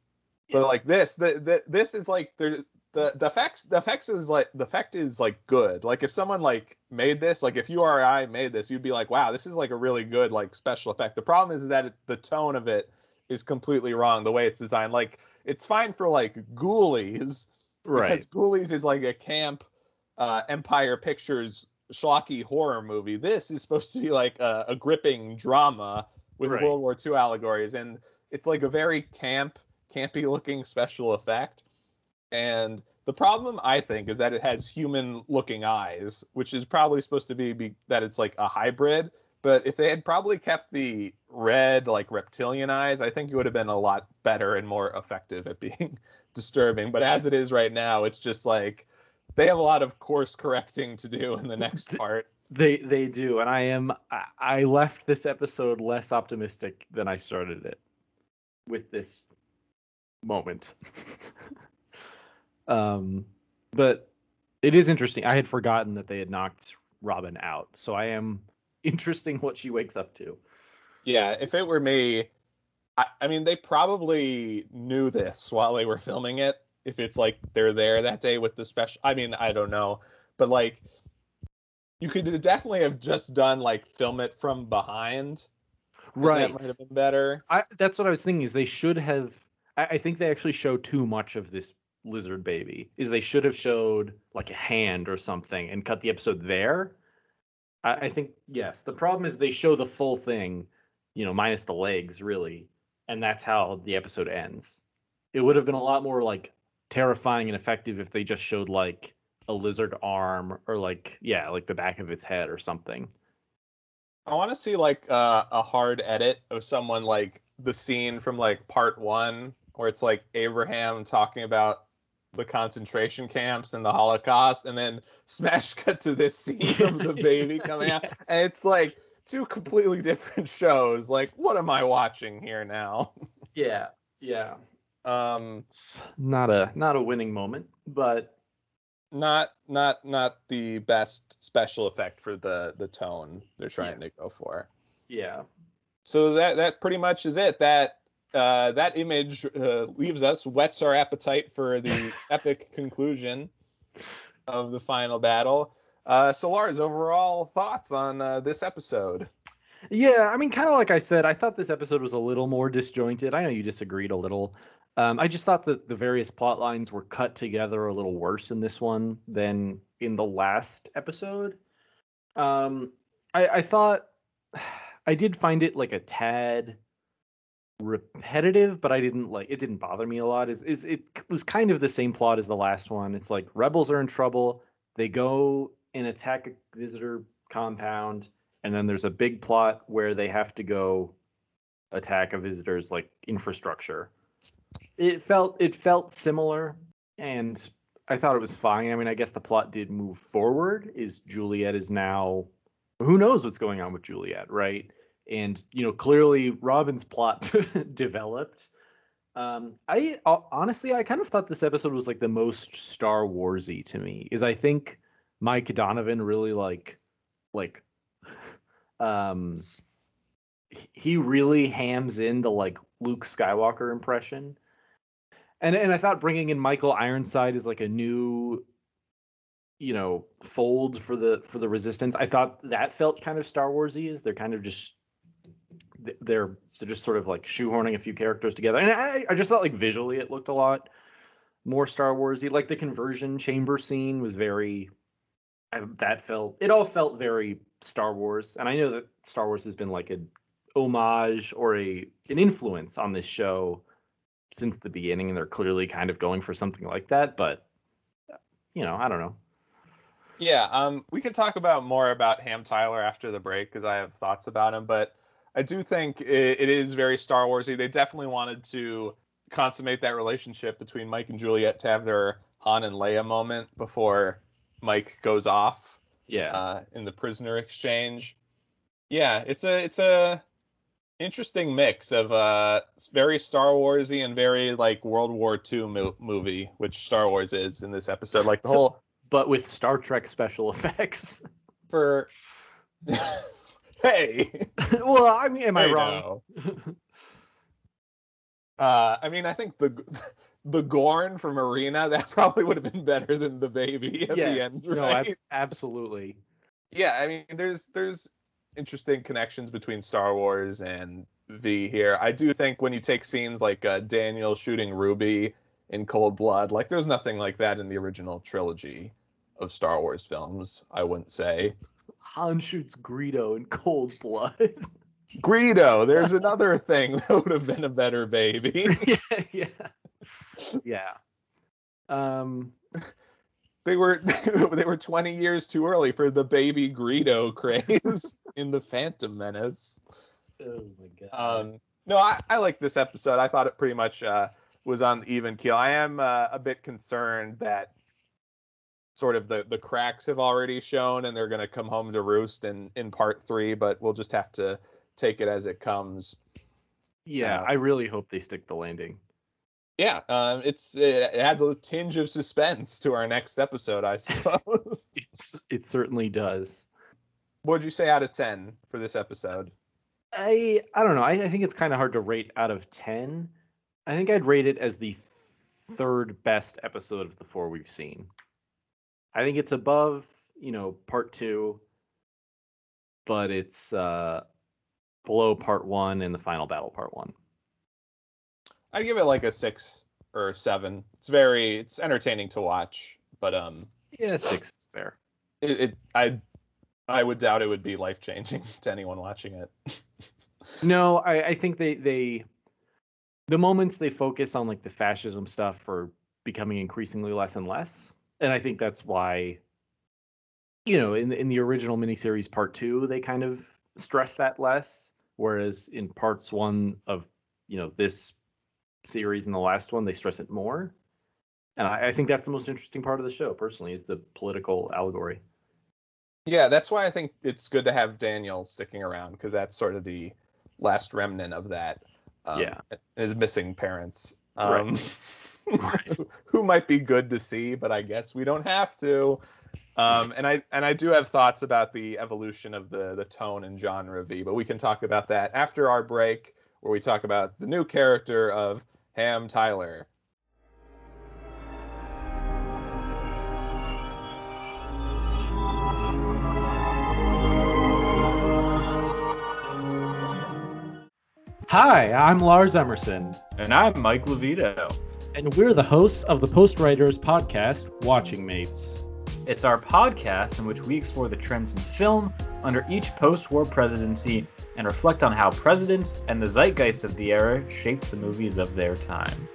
but like this, the, the this is like there the the effects the effects is like the effect is like good. Like if someone like made this, like if you or I made this, you'd be like, wow, this is like a really good like special effect. The problem is that it, the tone of it is completely wrong. The way it's designed, like it's fine for like Ghoulies, right because Ghoulies is like a camp uh, Empire Pictures schlocky horror movie. This is supposed to be like a, a gripping drama with Right. World War II allegories, and it's like a very camp, campy looking special effect. And the problem, I think, is that it has human looking eyes, which is probably supposed to be, be that it's like a hybrid. But if they had probably kept the red, like reptilian eyes, I think it would have been a lot better and more effective at being disturbing. But as it is right now, it's just like they have a lot of course correcting to do in the next part. they they do and i am I, I left this episode less optimistic than i started it with this moment um but it is interesting i had forgotten that they had knocked robin out so i am interesting what she wakes up to Yeah, if it were me, I, I mean, they probably knew this while they were filming it. If it's like they're there that day with the special, I mean, I don't know, but like, you could definitely have just done like film it from behind. right That might have been better. I, that's what I was thinking. Is they should have. I, I think they actually show too much of this lizard baby. Is they should have showed like a hand or something and cut the episode there. I, I think yes. The problem is they show the full thing, you know, minus the legs, really, and that's how the episode ends. It would have been a lot more like terrifying and effective if they just showed like a lizard arm or like yeah, like the back of its head or something. I want to see like uh, a hard edit of someone like the scene from like part one where it's like Abraham talking about the concentration camps and the Holocaust, and then smash cut to this scene of the baby coming out, and it's like two completely different shows. Like, what am I watching here now? Yeah, yeah. Um, It's not a not a winning moment, but not not not the best special effect for the the tone they're trying to go for. yeah. so that that pretty much is it. That uh, that image uh, leaves us, whets our appetite for the epic conclusion of the final battle. Uh, so, Lars, overall thoughts on uh, this episode? Yeah, I mean, kind of like I said, I thought this episode was a little more disjointed. I know you disagreed a little. Um, I just thought that the various plot lines were cut together a little worse in this one than in the last episode. Um, I, I thought I did find it like a tad repetitive, but I didn't like it. Didn't bother me a lot. Is is it was kind of the same plot as the last one. It's like rebels are in trouble. They go and attack a visitor compound, and then there's a big plot where they have to go attack a visitor's like infrastructure. It felt it felt similar, and I thought it was fine. I mean, I guess the plot did move forward. Is Juliet is now who knows what's going on with Juliet, right? And you know, clearly Robin's plot developed. Um, I uh, honestly, I kind of thought this episode was like the most Star Warsy to me. Is I think Mike Donovan really like, like, um, he really hams in the like Luke Skywalker impression. And and I thought bringing in Michael Ironside is like a new you know fold for the for the resistance i thought that felt kind of star warsy is they're kind of just they're they're just sort of like shoehorning a few characters together. And i, I just thought like visually it looked a lot more star warsy. Like the conversion chamber scene was very I, that felt it all felt very star wars. And i know that star wars has been like a homage or a an influence on this show since the beginning and they're clearly kind of going for something like that but you know i don't know. Yeah, um, we could talk about more about Ham Tyler after the break because I have thoughts about him. But I do think it, it is very Star Warsy. They definitely wanted to consummate that relationship between Mike and Juliet to have their Han and Leia moment before Mike goes off. Yeah. Uh, in the prisoner exchange. Yeah, it's a it's a interesting mix of uh very Star Warsy and very like World War II mo- movie, which Star Wars is in this episode. Like the whole but with Star Trek special effects. For hey. well, I mean, am I wrong? uh, I mean, I think the the Gorn from Arena that probably would have been better than the baby at yes, the end, right? No, ab- absolutely. Yeah, I mean, there's there's interesting connections between Star Wars and V here. I do think when you take scenes like uh, Daniel shooting Ruby in cold blood, like there's nothing like that in the original trilogy of Star Wars films, I wouldn't say. Han shoots Greedo in cold blood. Greedo, there's another thing that would have been a better baby. yeah, yeah. Yeah. Um they were they were 20 years too early for the baby Greedo craze in the Phantom Menace. Oh my god. Um no, I, I like this episode. I thought it pretty much uh, was on even keel. I am uh, a bit concerned that sort of the the cracks have already shown and they're going to come home to roost in in part 3 but we'll just have to take it as it comes. Yeah uh, i really hope they stick the landing. Yeah um, it's it adds a tinge of suspense to our next episode i suppose. It's it certainly does. What would you say out of 10 for this episode? I i don't know. I, I think it's kind of hard to rate out of 10 i think i'd rate it as the third best episode of the four we've seen I think it's above, you know, part two, but it's uh, below part one and the final battle part one. I'd give it like a six or seven. It's very, it's entertaining to watch, but um, yeah, six is fair. It, it I, I would doubt it would be life changing to anyone watching it. no, I, I think they they, the moments they focus on like the fascism stuff are becoming increasingly less and less and I think that's why, you know, in in the original miniseries part two, they kind of stress that less, whereas in parts one of you know this series and the last one, they stress it more. And I, I think that's the most interesting part of the show, personally, is the political allegory. Yeah, that's why I think it's good to have Daniel sticking around because that's sort of the last remnant of that. Um, yeah, his missing parents. Um, right. who might be good to see, but I guess we don't have to. Um, and I and I do have thoughts about the evolution of the the tone and genre of V, but we can talk about that after our break, where we talk about the new character of Ham Tyler. Hi, I'm Lars Emerson. And I'm Mike Levito. And we're the hosts of the Post Writers podcast, Watching Mates. It's our podcast in which we explore the trends in film under each post war presidency and reflect on how presidents and the zeitgeist of the era shaped the movies of their time.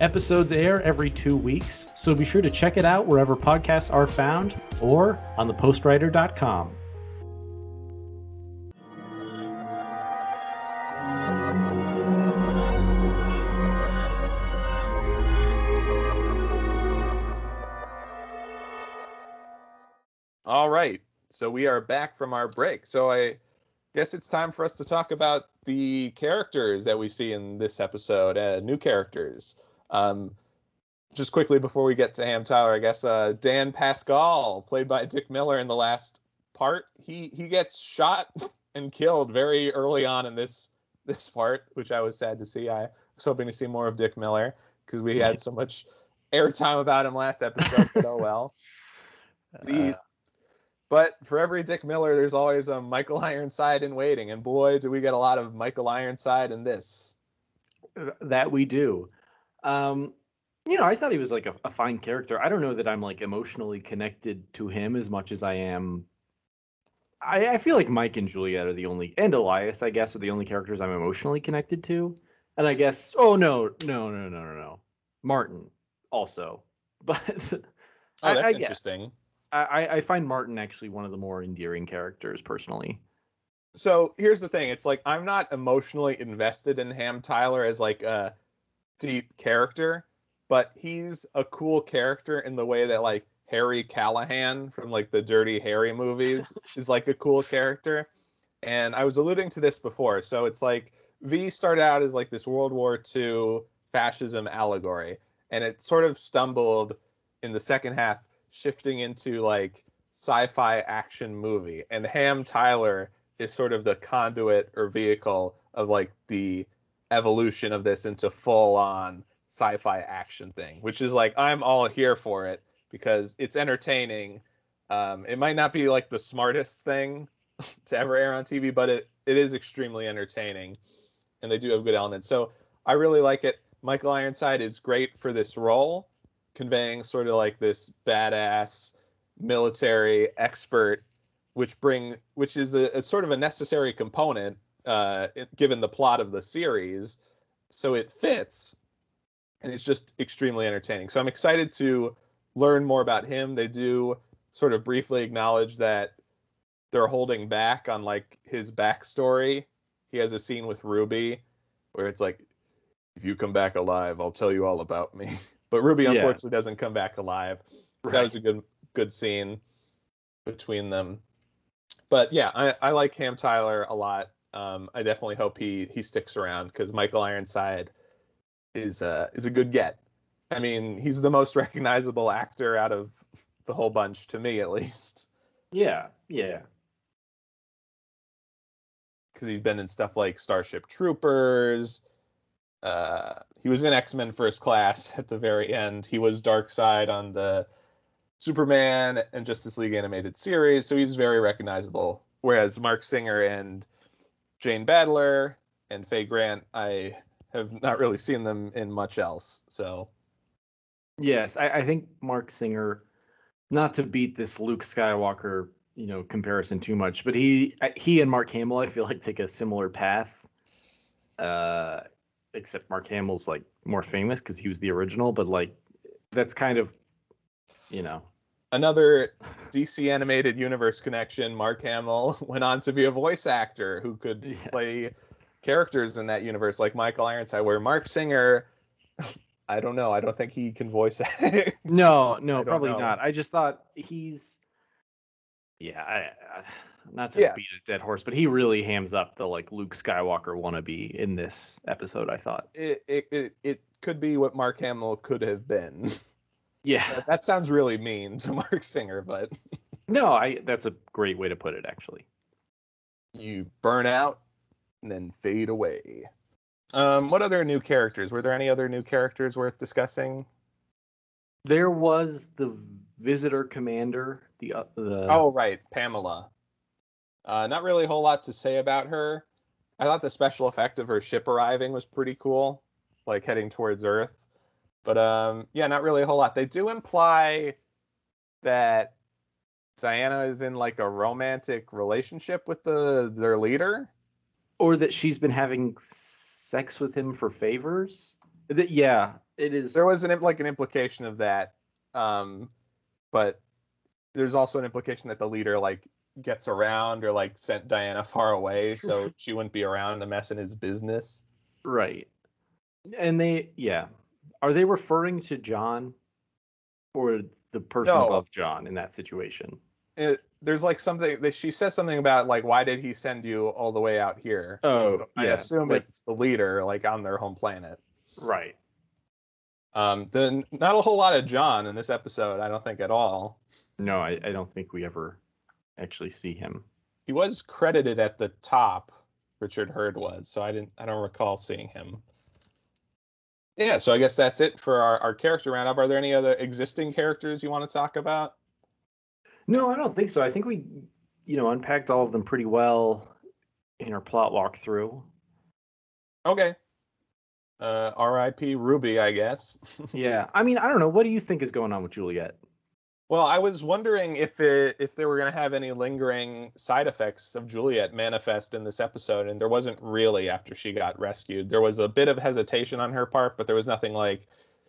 Episodes air every two weeks, so be sure to check it out wherever podcasts are found or on thepostwriter.com. So we are back from our break. So I guess it's time for us to talk about the characters that we see in this episode, uh, new characters. Um, just quickly before we get to Ham Tyler, I guess uh, Dan Pascal, played by Dick Miller in the last part, he he gets shot and killed very early on in this this part, which I was sad to see. I was hoping to see more of Dick Miller because we had so much airtime about him last episode. But oh well. The, uh, but for every Dick Miller, there's always a Michael Ironside in waiting, and boy, do we get a lot of Michael Ironside in this. That we do. Um, you know, I thought he was like a, a, fine character. I don't know that I'm like emotionally connected to him as much as I am. I, I feel like Mike and Juliet are the only, and Elias, I guess, are the only characters I'm emotionally connected to. And I guess, oh no, no, no, no, no, no, Martin also, but. oh, that's I, I interesting. I, I find Martin actually one of the more endearing characters personally. So here's the thing: it's like I'm not emotionally invested in Ham Tyler as like a deep character, but he's a cool character in the way that like Harry Callahan from like the Dirty Harry movies is like a cool character. And I was alluding to this before. So it's like V started out as like this World War II fascism allegory, and it sort of stumbled in the second half shifting into like sci-fi action movie. And ham tyler is sort of the conduit or vehicle of like the evolution of this into full on sci-fi action thing which is like i'm all here for it because it's entertaining. Um, it might not be like the smartest thing to ever air on tv but it, it is extremely entertaining and they do have good elements. So i really like it. Michael ironside is great for this role conveying sort of like this badass military expert, which bring which is a, a sort of a necessary component uh, given the plot of the series. So it fits, and it's just extremely entertaining. So I'm excited to learn more about him. They do sort of briefly acknowledge that they're holding back on like his backstory. He has a scene with Ruby where it's like, if you come back alive, I'll tell you all about me. But Ruby unfortunately yeah. doesn't come back alive. So that was a good good scene between them. But yeah, I, I like Ham Tyler a lot. Um, I definitely hope he he sticks around because Michael Ironside is uh, is a good get. I mean, he's the most recognizable actor out of the whole bunch to me, at least. Yeah, yeah. Because he's been in stuff like Starship Troopers, uh, he was in X Men First Class at the very end. He was Darkseid on the Superman and Justice League animated series, so he's very recognizable. Whereas Marc Singer and Jane Badler and Faye Grant, I have not really seen them in much else. So, yes, I, I think Marc Singer, not to beat this Luke Skywalker, you know, comparison too much, but he he and Mark Hamill, I feel like take a similar path. Uh, except Mark Hamill's like more famous because he was the original, but like that's kind of you know another DC animated universe connection. Mark Hamill went on to be a voice actor who could yeah. play characters in that universe, like Michael Ironside. Where Marc Singer, I don't know. I don't think he can voice act. no, no, probably know. not. I just thought he's yeah, I, I, not to yeah. beat a dead horse, but he really hams up the like Luke Skywalker wannabe in this episode. I thought it it it, it could be what Mark Hamill could have been. Yeah, that, that sounds really mean to Marc Singer, but no, I that's a great way to put it. Actually, you burn out and then fade away. Um, what other new characters? Were there any other new characters worth discussing? There was the visitor commander. The uh, the oh right, Pamela. Uh, not really a whole lot to say about her. I thought the special effect of her ship arriving was pretty cool, like heading towards Earth. But um, yeah, not really a whole lot. They do imply that Diana is in like a romantic relationship with the their leader. Or that she's been having sex with him for favors. That yeah, it is. There was an like an implication of that, um, but there's also an implication that the leader like gets around or like sent Diana far away so she wouldn't be around to mess in his business. Right. And they, yeah. Are they referring to John or the person No. above John in that situation? It, there's like something that she says something about like why did he send you all the way out here? Oh, So I yeah, assume like- it's the leader like on their home planet. Right. Um, then not a whole lot of John in this episode, I don't think at all. No, I, I don't think we ever actually see him. He was credited at the top. Richard Herd was, so I didn't. I don't recall seeing him. Yeah, so I guess that's it for our, our character roundup. Are there any other existing characters you want to talk about? No, I don't think so. I think we, you know, unpacked all of them pretty well in our plot walkthrough. Okay. Uh, R.I.P. Ruby, I guess. Yeah. I mean, I don't know. What do you think is going on with Juliet? Well, I was wondering if it, if they were going to have any lingering side effects of Juliet manifest in this episode, and there wasn't really after she got rescued. There was a bit of hesitation on her part, but there was nothing like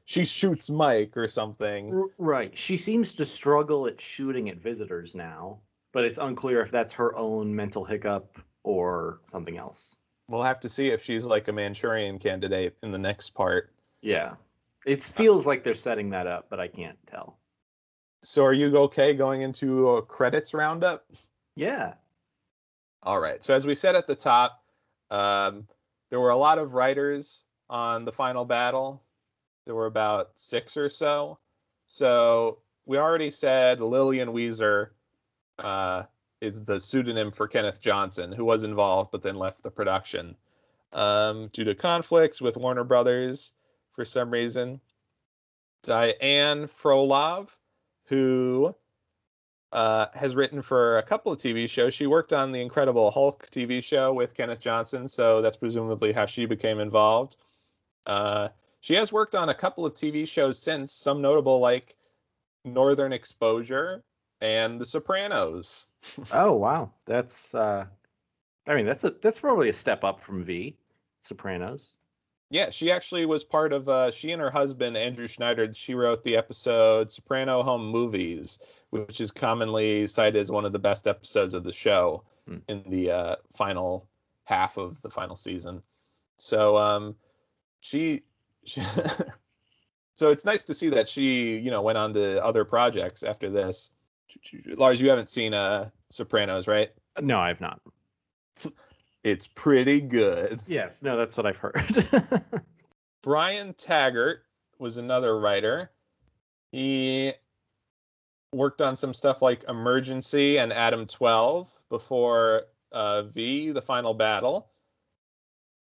she shoots Mike or something. Right. She seems to struggle at shooting at visitors now, but it's unclear if that's her own mental hiccup or something else. We'll have to see if she's like a Manchurian candidate in the next part. Yeah. It feels like they're setting that up, but I can't tell. So, are you okay going into a credits roundup? Yeah. All right. So as we said at the top, um, there were a lot of writers on the final battle. There were about six or so. So we already said Lillian Weezer uh, is the pseudonym for Kenneth Johnson, who was involved but then left the production um, due to conflicts with Warner Brothers for some reason. Diane Frolov, who uh, has written for a couple of TV shows. She worked on the Incredible Hulk TV show with Kenneth Johnson, so that's presumably how she became involved. Uh, she has worked on a couple of TV shows since, some notable like Northern Exposure and The Sopranos. Oh wow. That's uh I mean that's a that's probably a step up from V. Sopranos. Yeah, she actually was part of. Uh, she and her husband Andrew Schneider. She wrote the episode "Soprano Home Movies," which is commonly cited as one of the best episodes of the show Hmm. in the uh, final half of the final season. So, um, she, she so it's nice to see that she, you know, went on to other projects after this. Lars, you haven't seen uh, Sopranos, right? No, I've not. It's pretty good. Yes, no, that's what I've heard. Brian Taggert was another writer. He worked on some stuff like Emergency and Adam 12 before uh, V, The Final Battle.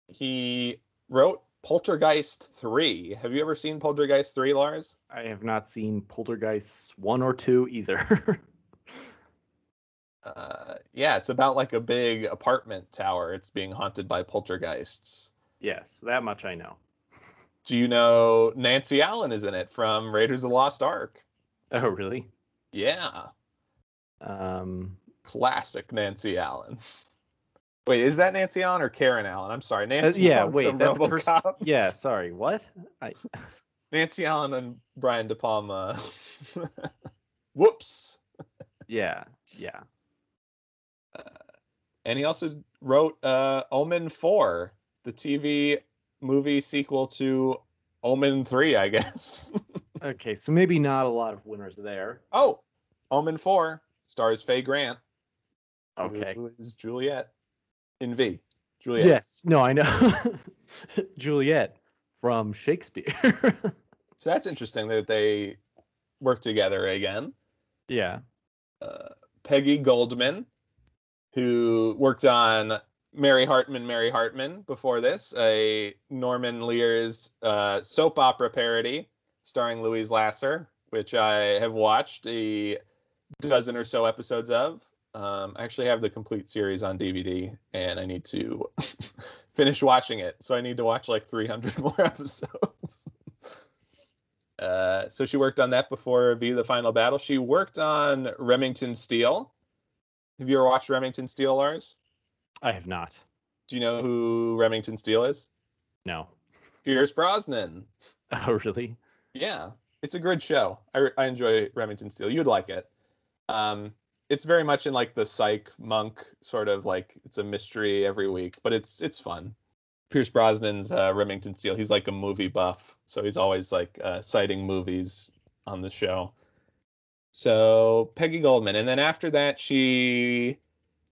He wrote Poltergeist 3. Have you ever seen Poltergeist 3, Lars? I have not seen Poltergeist one or two either. Uh, yeah, it's about like a big apartment tower. It's being haunted by poltergeists. yes, that much I know. Do you know Nancy Allen is in it from Raiders of the Lost Ark? Oh, really? Yeah. Um, classic Nancy Allen. Wait, is that Nancy Allen or Karen Allen? I'm sorry, uh, Nancy. yeah, Allen wait, from that's first- RoboCop. yeah. Sorry, what? I Nancy Allen and Brian De Palma. Whoops. yeah, yeah. And he also wrote uh, Omen 4, the TV movie sequel to Omen 3, I guess. Okay, so maybe not a lot of winners there. oh, Omen 4 stars Faye Grant. Okay. Who is Juliet in V. Juliet. Yes. No, I know. Juliet from Shakespeare. So that's interesting that they work together again. yeah. uh, Peggy Goldman, who worked on Mary Hartman, Mary Hartman before this, a Norman Lear's uh, soap opera parody starring Louise Lasser, which I have watched a dozen or so episodes of. Um, I actually have the complete series on DVD, and I need to finish watching it. So I need to watch like 300 more episodes. uh, so she worked on that before V the Final Battle. She worked on Remington Steele. Have you ever watched Remington Steele, Lars? I have not. Do you know who Remington Steele is? No. Pierce Brosnan. Oh, really? Yeah, it's a good show. I, I enjoy Remington Steele. You'd like it. Um, it's very much in like the psych monk sort of like it's a mystery every week, but it's it's fun. Pierce Brosnan's uh, Remington Steele. He's like a movie buff, so he's always like uh, citing movies on the show. So Peggy Goldman, and then after that, she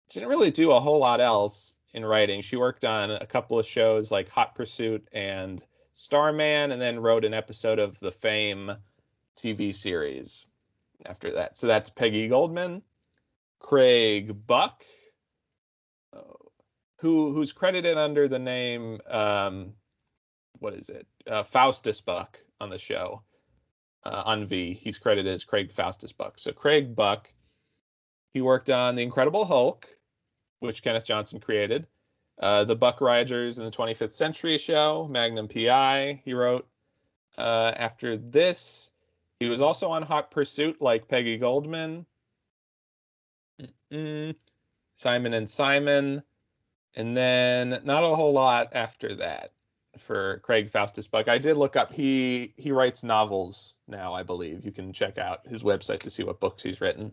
didn't really do a whole lot else in writing. She worked on a couple of shows like Hot Pursuit and Starman, and then wrote an episode of the Fame TV series after that. So that's Peggy Goldman, Craig Buck, who who's credited under the name um, what is it? Uh, Faustus Buck on the show uh, on V. He's credited as Craig Faustus Buck. So Craig Buck, he worked on The Incredible Hulk, which Kenneth Johnson created. Uh, the Buck Rogers in the 25th Century show, Magnum PI, he wrote. Uh, after this, he was also on Hot Pursuit, like Peggy Goldman. Mm-mm. Simon and Simon, and then not a whole lot after that for Craig Faustus Buck. I did look up. He he writes novels now, I believe. You can check out his website to see what books he's written.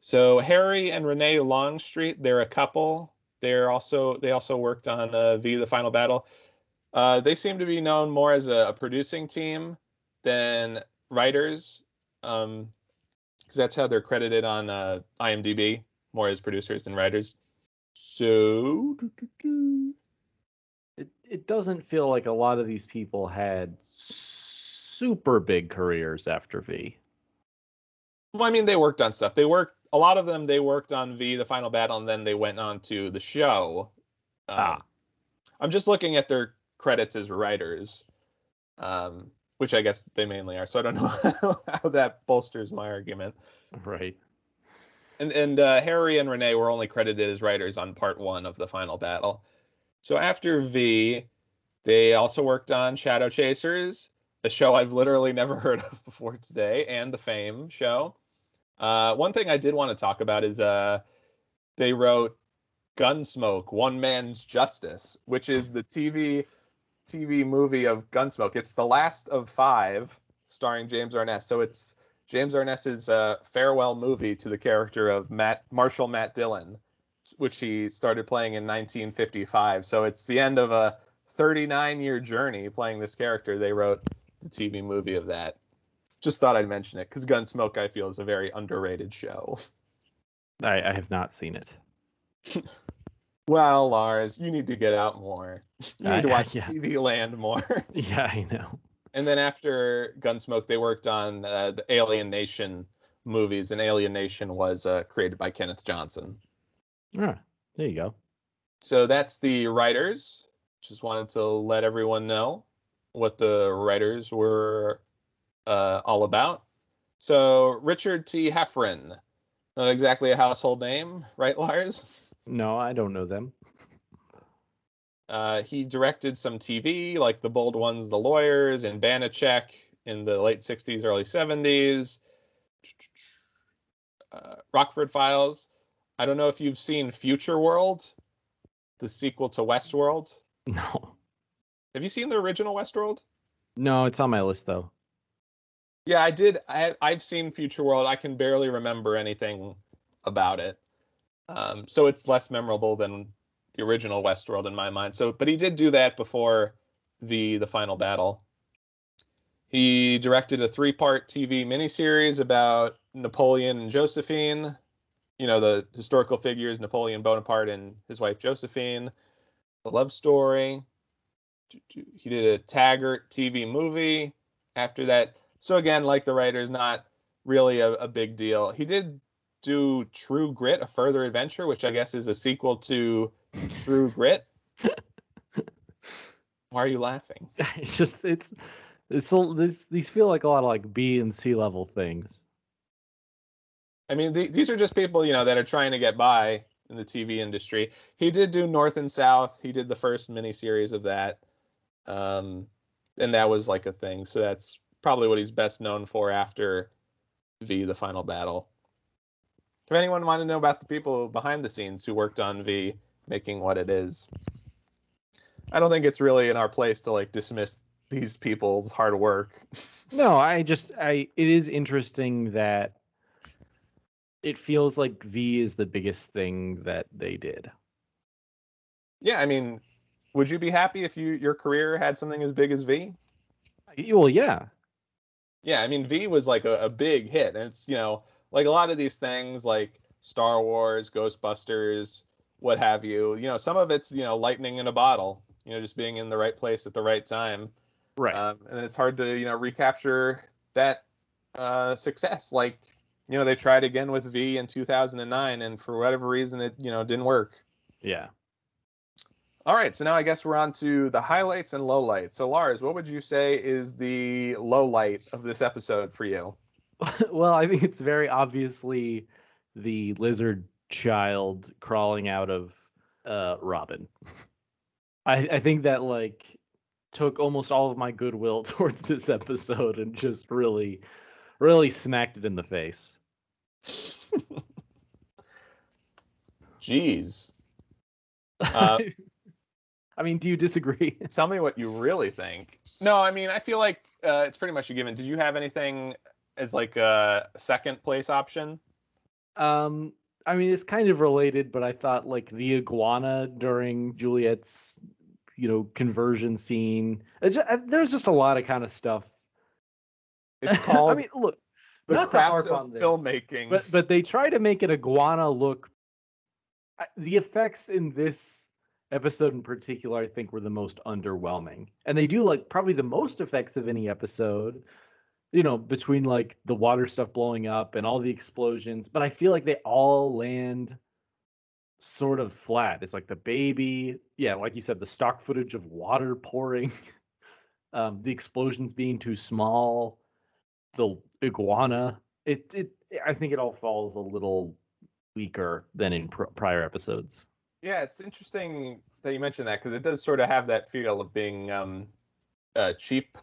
So Harry and Renee Longstreet, they're a couple. They're also they also worked on uh, V the Final Battle. Uh, they seem to be known more as a, a producing team than writers, because um, that's how they're credited on uh, IMDb, more as producers than writers. So It it doesn't feel like a lot of these people had super big careers after V. Well, I mean, they worked on stuff. They worked a lot of them. They worked on V, the final battle, and then they went on to the show. Um, Ah. I'm just looking at their credits as writers, um, which I guess they mainly are. So I don't know how that bolsters my argument. Right. And and uh, Harry and Renee were only credited as writers on part one of the final battle. So after V, they also worked on Shadow Chasers, a show I've literally never heard of before today, and the Fame show. Uh, one thing I did want to talk about is uh, they wrote Gunsmoke: One Man's Justice, which is the TV TV movie of Gunsmoke. It's the last of five, starring James Arness. So it's James Arness's uh, farewell movie to the character of Matt Marshall Matt Dillon, which he started playing in 1955. So it's the end of a 39 year journey playing this character. They wrote the TV movie of that. Just thought I'd mention it because Gunsmoke, I feel, is a very underrated show. I, I have not seen it. Well, Lars, you need to get out more. You need to watch yeah. TV Land more. Yeah, I know. And then after Gunsmoke, they worked on uh, the Alien Nation movies, and Alien Nation was uh, created by Kenneth Johnson. Ah, there you go. So that's the writers. Just wanted to let everyone know what the writers were uh, all about. So Richard T. Heffron, not exactly a household name, right, Lars? No, I don't know them. Uh, he directed some TV, like The Bold Ones, The Lawyers, and Banacek in the late 60s, early 70s. Uh, Rockford Files. I don't know if you've seen Futureworld, the sequel to Westworld. No. Have you seen the original Westworld? No, it's on my list though. Yeah, I did. I, I've seen Futureworld. I can barely remember anything about it. Um, so it's less memorable than the original Westworld in my mind. So, but he did do that before the the final battle. He directed a three-part TV miniseries about Napoleon and Josephine. You know the historical figures Napoleon Bonaparte and his wife Josephine. The love story. He did a Taggart TV movie after that. So again, like the writers, not really a, a big deal. He did do True Grit: A Further Adventure, which I guess is a sequel to True Grit. Why are you laughing? It's just it's it's this these feel like a lot of like B and C level things. I mean, th- these are just people, you know, that are trying to get by in the TV industry. He did do North and South. He did the first miniseries of that, um, and that was like a thing. So that's probably what he's best known for after V: The Final Battle. If anyone want to know about the people behind the scenes who worked on V, making what it is, I don't think it's really in our place to like dismiss these people's hard work. No, I just I it is interesting that it feels like V is the biggest thing that they did. yeah, I mean, would you be happy if you your career had something as big as V? Well, yeah. Yeah, I mean V was like a, a big hit, and it's you know like a lot of these things like Star Wars, Ghostbusters, what have you. You know, some of it's you know lightning in a bottle. You know, just being in the right place at the right time. Right. Um, and it's hard to you know recapture that uh, success. Like you know they tried again with V in 2009, and for whatever reason it you know didn't work. yeah. All right, so now I guess we're on to the highlights and lowlights. So Lars, what would you say is the low light of this episode for you? well, I think it's very obviously the lizard child crawling out of uh Robin. I I think that like took almost all of my goodwill towards this episode and just really really smacked it in the face. Jeez. Uh, I mean, do you disagree? Tell me what you really think. No, I mean, I feel like uh, it's pretty much a given. Did you have anything as like a second place option? Um, I mean, it's kind of related, but I thought like the iguana during Juliet's, you know, conversion scene. it ju- uh, there's just a lot of kind of stuff. It's called I mean, look, the not crafts of on this, filmmaking. but but they try to make an iguana look. The effects in this episode in particular, I think, were the most underwhelming, and they do like probably the most effects of any episode. You know, between like the water stuff blowing up and all the explosions, but I feel like they all land sort of flat. It's like the baby, yeah, like you said, the stock footage of water pouring, um, the explosions being too small, the iguana. It it I think it all falls a little weaker than in pr- prior episodes. yeah, it's interesting that you mentioned that because it does sort of have that feel of being um, uh, cheap.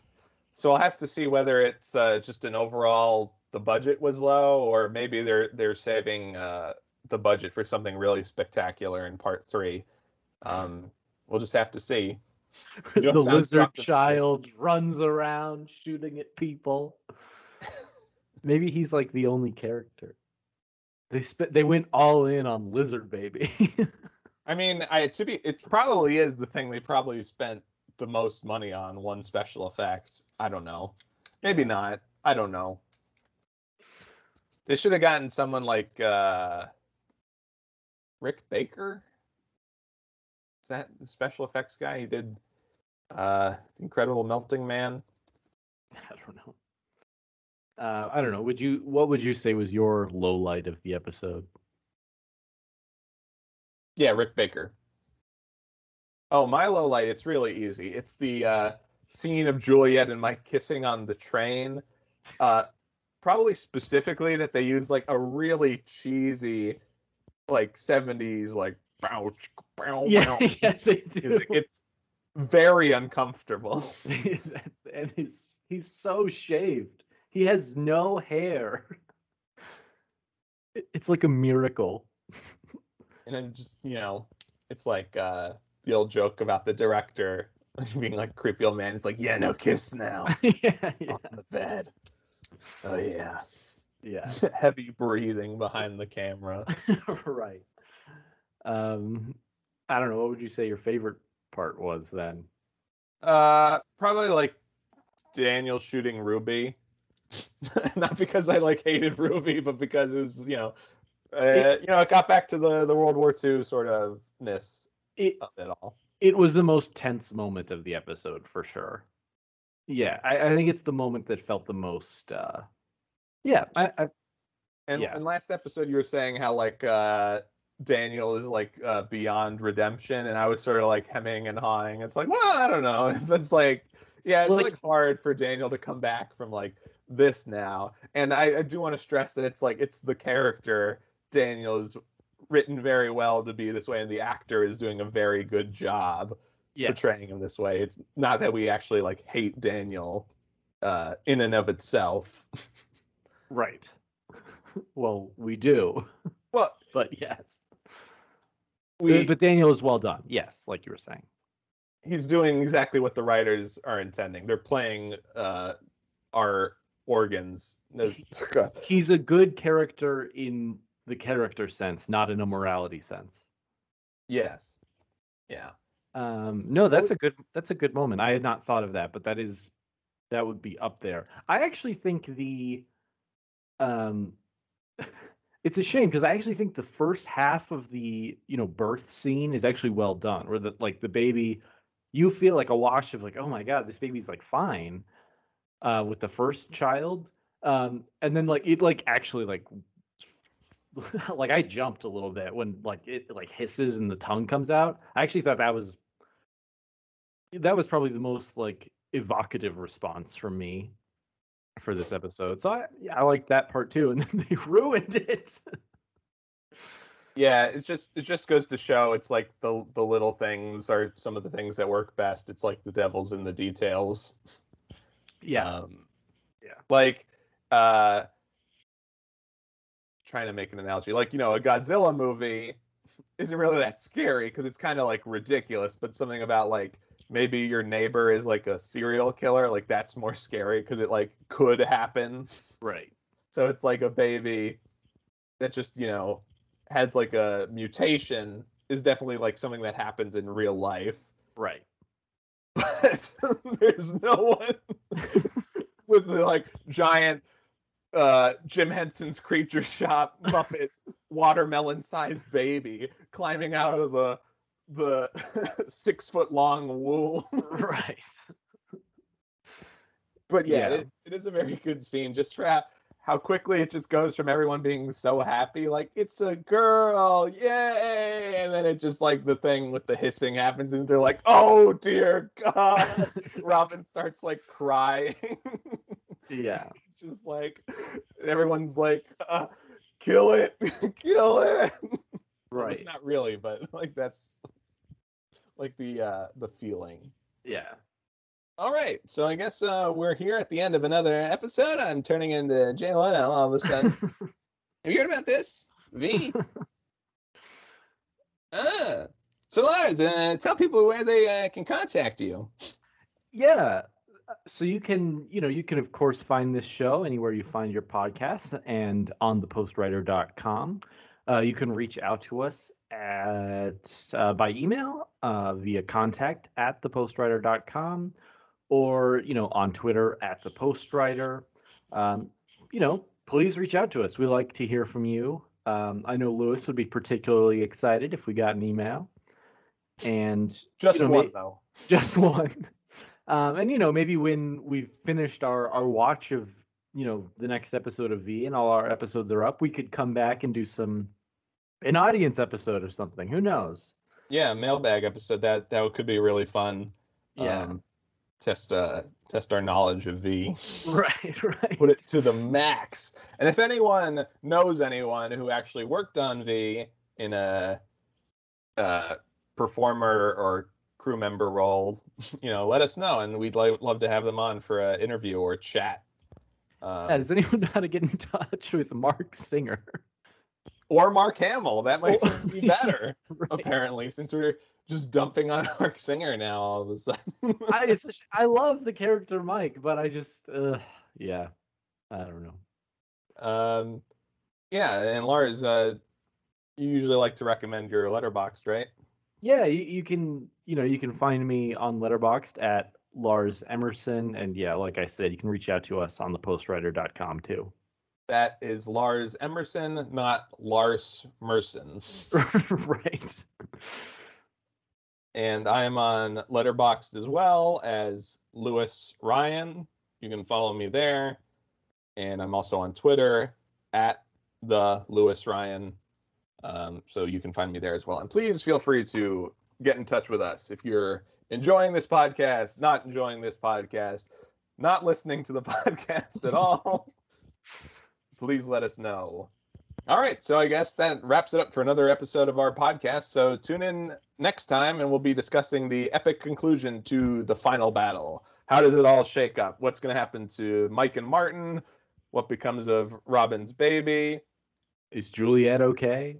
So I'll have to see whether it's uh, just an overall the budget was low, or maybe they're they're saving uh, the budget for something really spectacular in part three. Um, we'll just have to see. The lizard child runs around shooting at people. Maybe he's like the only character. They spent they went all in on lizard baby. I mean, I to be it probably is the thing they probably spent the most money on one special effect. I don't know. Maybe not. I don't know. They should have gotten someone like uh Rick Baker. Is that the special effects guy? He did uh The Incredible Melting Man. I don't know. Uh, I don't know. Would you? What would you say was your low light of the episode? Yeah, Rick Baker. Oh, my low light, it's really easy. It's the uh, scene of Juliet and Mike kissing on the train. Uh, probably specifically that they use like a really cheesy, like 70s, like bow, bow, Yeah, bow yeah, they do. It's very uncomfortable. and he's he's so shaved. He has no hair. It's like a miracle. And then just, you know, it's like uh, the old joke about the director being like creepy old man. He's like, yeah, no kiss now yeah, yeah, on the bed. Oh, yeah. yeah. heavy breathing behind the camera. right. Um, I don't know. What would you say your favorite part was then? Uh, probably like Daniel shooting Ruby. Not because I like hated Ruby, but because it was you know, uh, you know, it got back to the the World War II sort of ness It of it all. it was the most tense moment of the episode for sure. Yeah, I, I think it's the moment that felt the most. uh Yeah, I, I And Yeah. in last episode, you were saying how like uh Daniel is like uh, beyond redemption, and I was sort of like hemming and hawing. It's like, well, I don't know. It's, it's like Yeah, it's Well, like, like- hard for Daniel to come back from like this now. And I, I do want to stress that it's like it's the character Daniel is written very well to be this way, and the actor is doing a very good job portraying him this way. It's not that we actually like hate Daniel uh, in and of itself. Right. well, we do, well, but yes. we but Daniel is well done. Yes, like you were saying. he's doing exactly what the writers are intending. They're playing uh, our organs. He's a good character in the character sense, not in a morality sense. yes. Yeah. Um, no, that's a good that's a good moment. I had not thought of that, but that is that would be up there. I actually think the um it's a shame because I actually think the first half of the you know birth scene is actually well done, where the like the baby you feel like a wash of like oh my god this baby's like fine uh with the first child um and then like it like actually like like I jumped a little bit when like it like hisses and the tongue comes out. I actually thought that was that was probably the most like evocative response from me for this episode. So I yeah, I like that part too, and then they ruined it. Yeah, it just it just goes to show it's like the the little things are some of the things that work best. It's like the devil's in the details. Um, Yeah. Like, uh, trying to make an analogy, like you know, a Godzilla movie isn't really that scary because it's kind of like ridiculous, but something about like maybe your neighbor is like a serial killer, like that's more scary because it like could happen. right. So it's like a baby that just you know has like a mutation is definitely like something that happens in real life. Right. but there's no one with the like giant uh Jim Henson's creature shop Muppet watermelon sized baby climbing out of the the six foot long womb. right. But yeah, Yeah. It, it is a very good scene just for how, how quickly it just goes from everyone being so happy, like it's a girl, yay, and then it just like the thing with the hissing happens, and they're like, oh dear God. Robin starts like crying, Yeah. just like everyone's like, uh, kill it, kill it. Right. Not really, but like that's like the uh the feeling. Yeah. All right, so I guess uh, we're here at the end of another episode. I'm turning into Jay Leno all of a sudden. Have you heard about this? V. ah. So Lars, uh, tell people where they uh, can contact you. Yeah. So you can, you know, you can of course find this show anywhere you find your podcast and on thepostwriter.com. Uh, you can reach out to us at uh, by email uh, via contact at thepostwriter.com or you know on Twitter at the postwriter. Um, you know, please reach out to us. We like to hear from you. Um, I know Louis would be particularly excited if we got an email. And Just you know, one may- though. just one. Um, and you know, maybe when we've finished our our watch of you know the next episode of V and all our episodes are up, we could come back and do some an audience episode or something. Who knows? Yeah, mailbag episode. That that could be really fun. Um, test uh test our knowledge of V. right, right. put it to the max. And if anyone knows anyone who actually worked on V in a uh, performer or crew member role, you know, let us know, and we'd li- love to have them on for an interview or chat. Um, Yeah, does anyone know how to get in touch with Marc Singer? Or Mark Hamill, that might be better, Right. apparently, since we're just dumping on Marc Singer now all of a sudden. I, it's a sh- I love the character Mike, but I just, uh, yeah, I don't know. um, yeah, and Lars, uh, you usually like to recommend your letterboxd, right? Yeah, you, you can, you know, you can find me on Letterboxd at Lars Emerson, and yeah, like I said, you can reach out to us on thepostwriter.com too. That is Lars Emerson, not Lars Merson. right. And I am on Letterboxd as well as Louis Ryan. You can follow me there. And I'm also on Twitter at the Louis Ryan. Um, so you can find me there as well. And please feel free to get in touch with us if you're enjoying this podcast, not enjoying this podcast, not listening to the podcast at all, please let us know. All right, so I guess that wraps it up for another episode of our podcast. So tune in next time and we'll be discussing the epic conclusion to the final battle. How does it all shake up? What's going to happen to Mike and Martin? What becomes of Robin's baby? Is Juliet okay?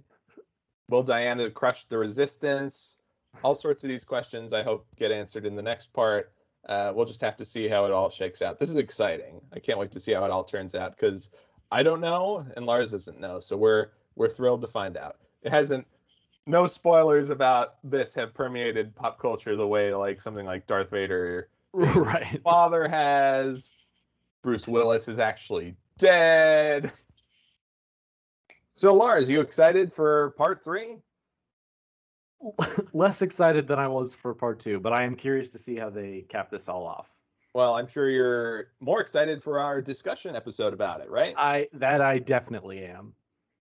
Will Diana crush the resistance? All sorts of these questions I hope get answered in the next part. Uh, we'll just have to see how it all shakes out. This is exciting. I can't wait to see how it all turns out because I don't know and Lars doesn't know. So we're we're thrilled to find out. It hasn't no spoilers about this have permeated pop culture the way like something like Darth Vader right. father has. Bruce Willis is actually dead. So Lars, you excited for part three? Less excited than I was for part two, but I am curious to see how they cap this all off. Well, I'm sure you're more excited for our discussion episode about it, right? I that I definitely am.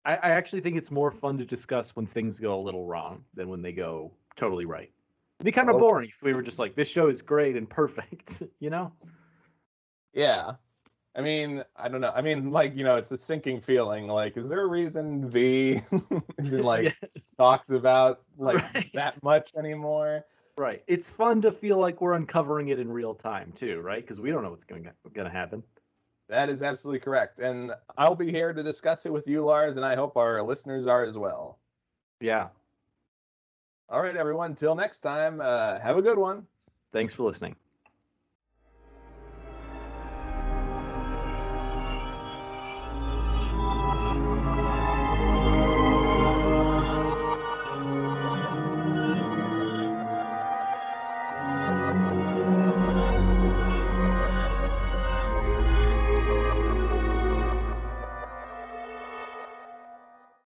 I, I actually think it's more fun to discuss when things go a little wrong than when they go totally right. It'd be kind of Oh. boring if we were just like, this show is great and perfect, you know? Yeah. I mean, I don't know. I mean, like, you know, it's a sinking feeling. Like, is there a reason V isn't like Yeah, talked about like Right. that much anymore? Right. It's fun to feel like we're uncovering it in real time too, right? Because we don't know what's going to going to happen. That is absolutely correct. And I'll be here to discuss it with you, Lars, and I hope our listeners are as well. Yeah. All right, everyone. Till next time, uh, have a good one. Thanks for listening.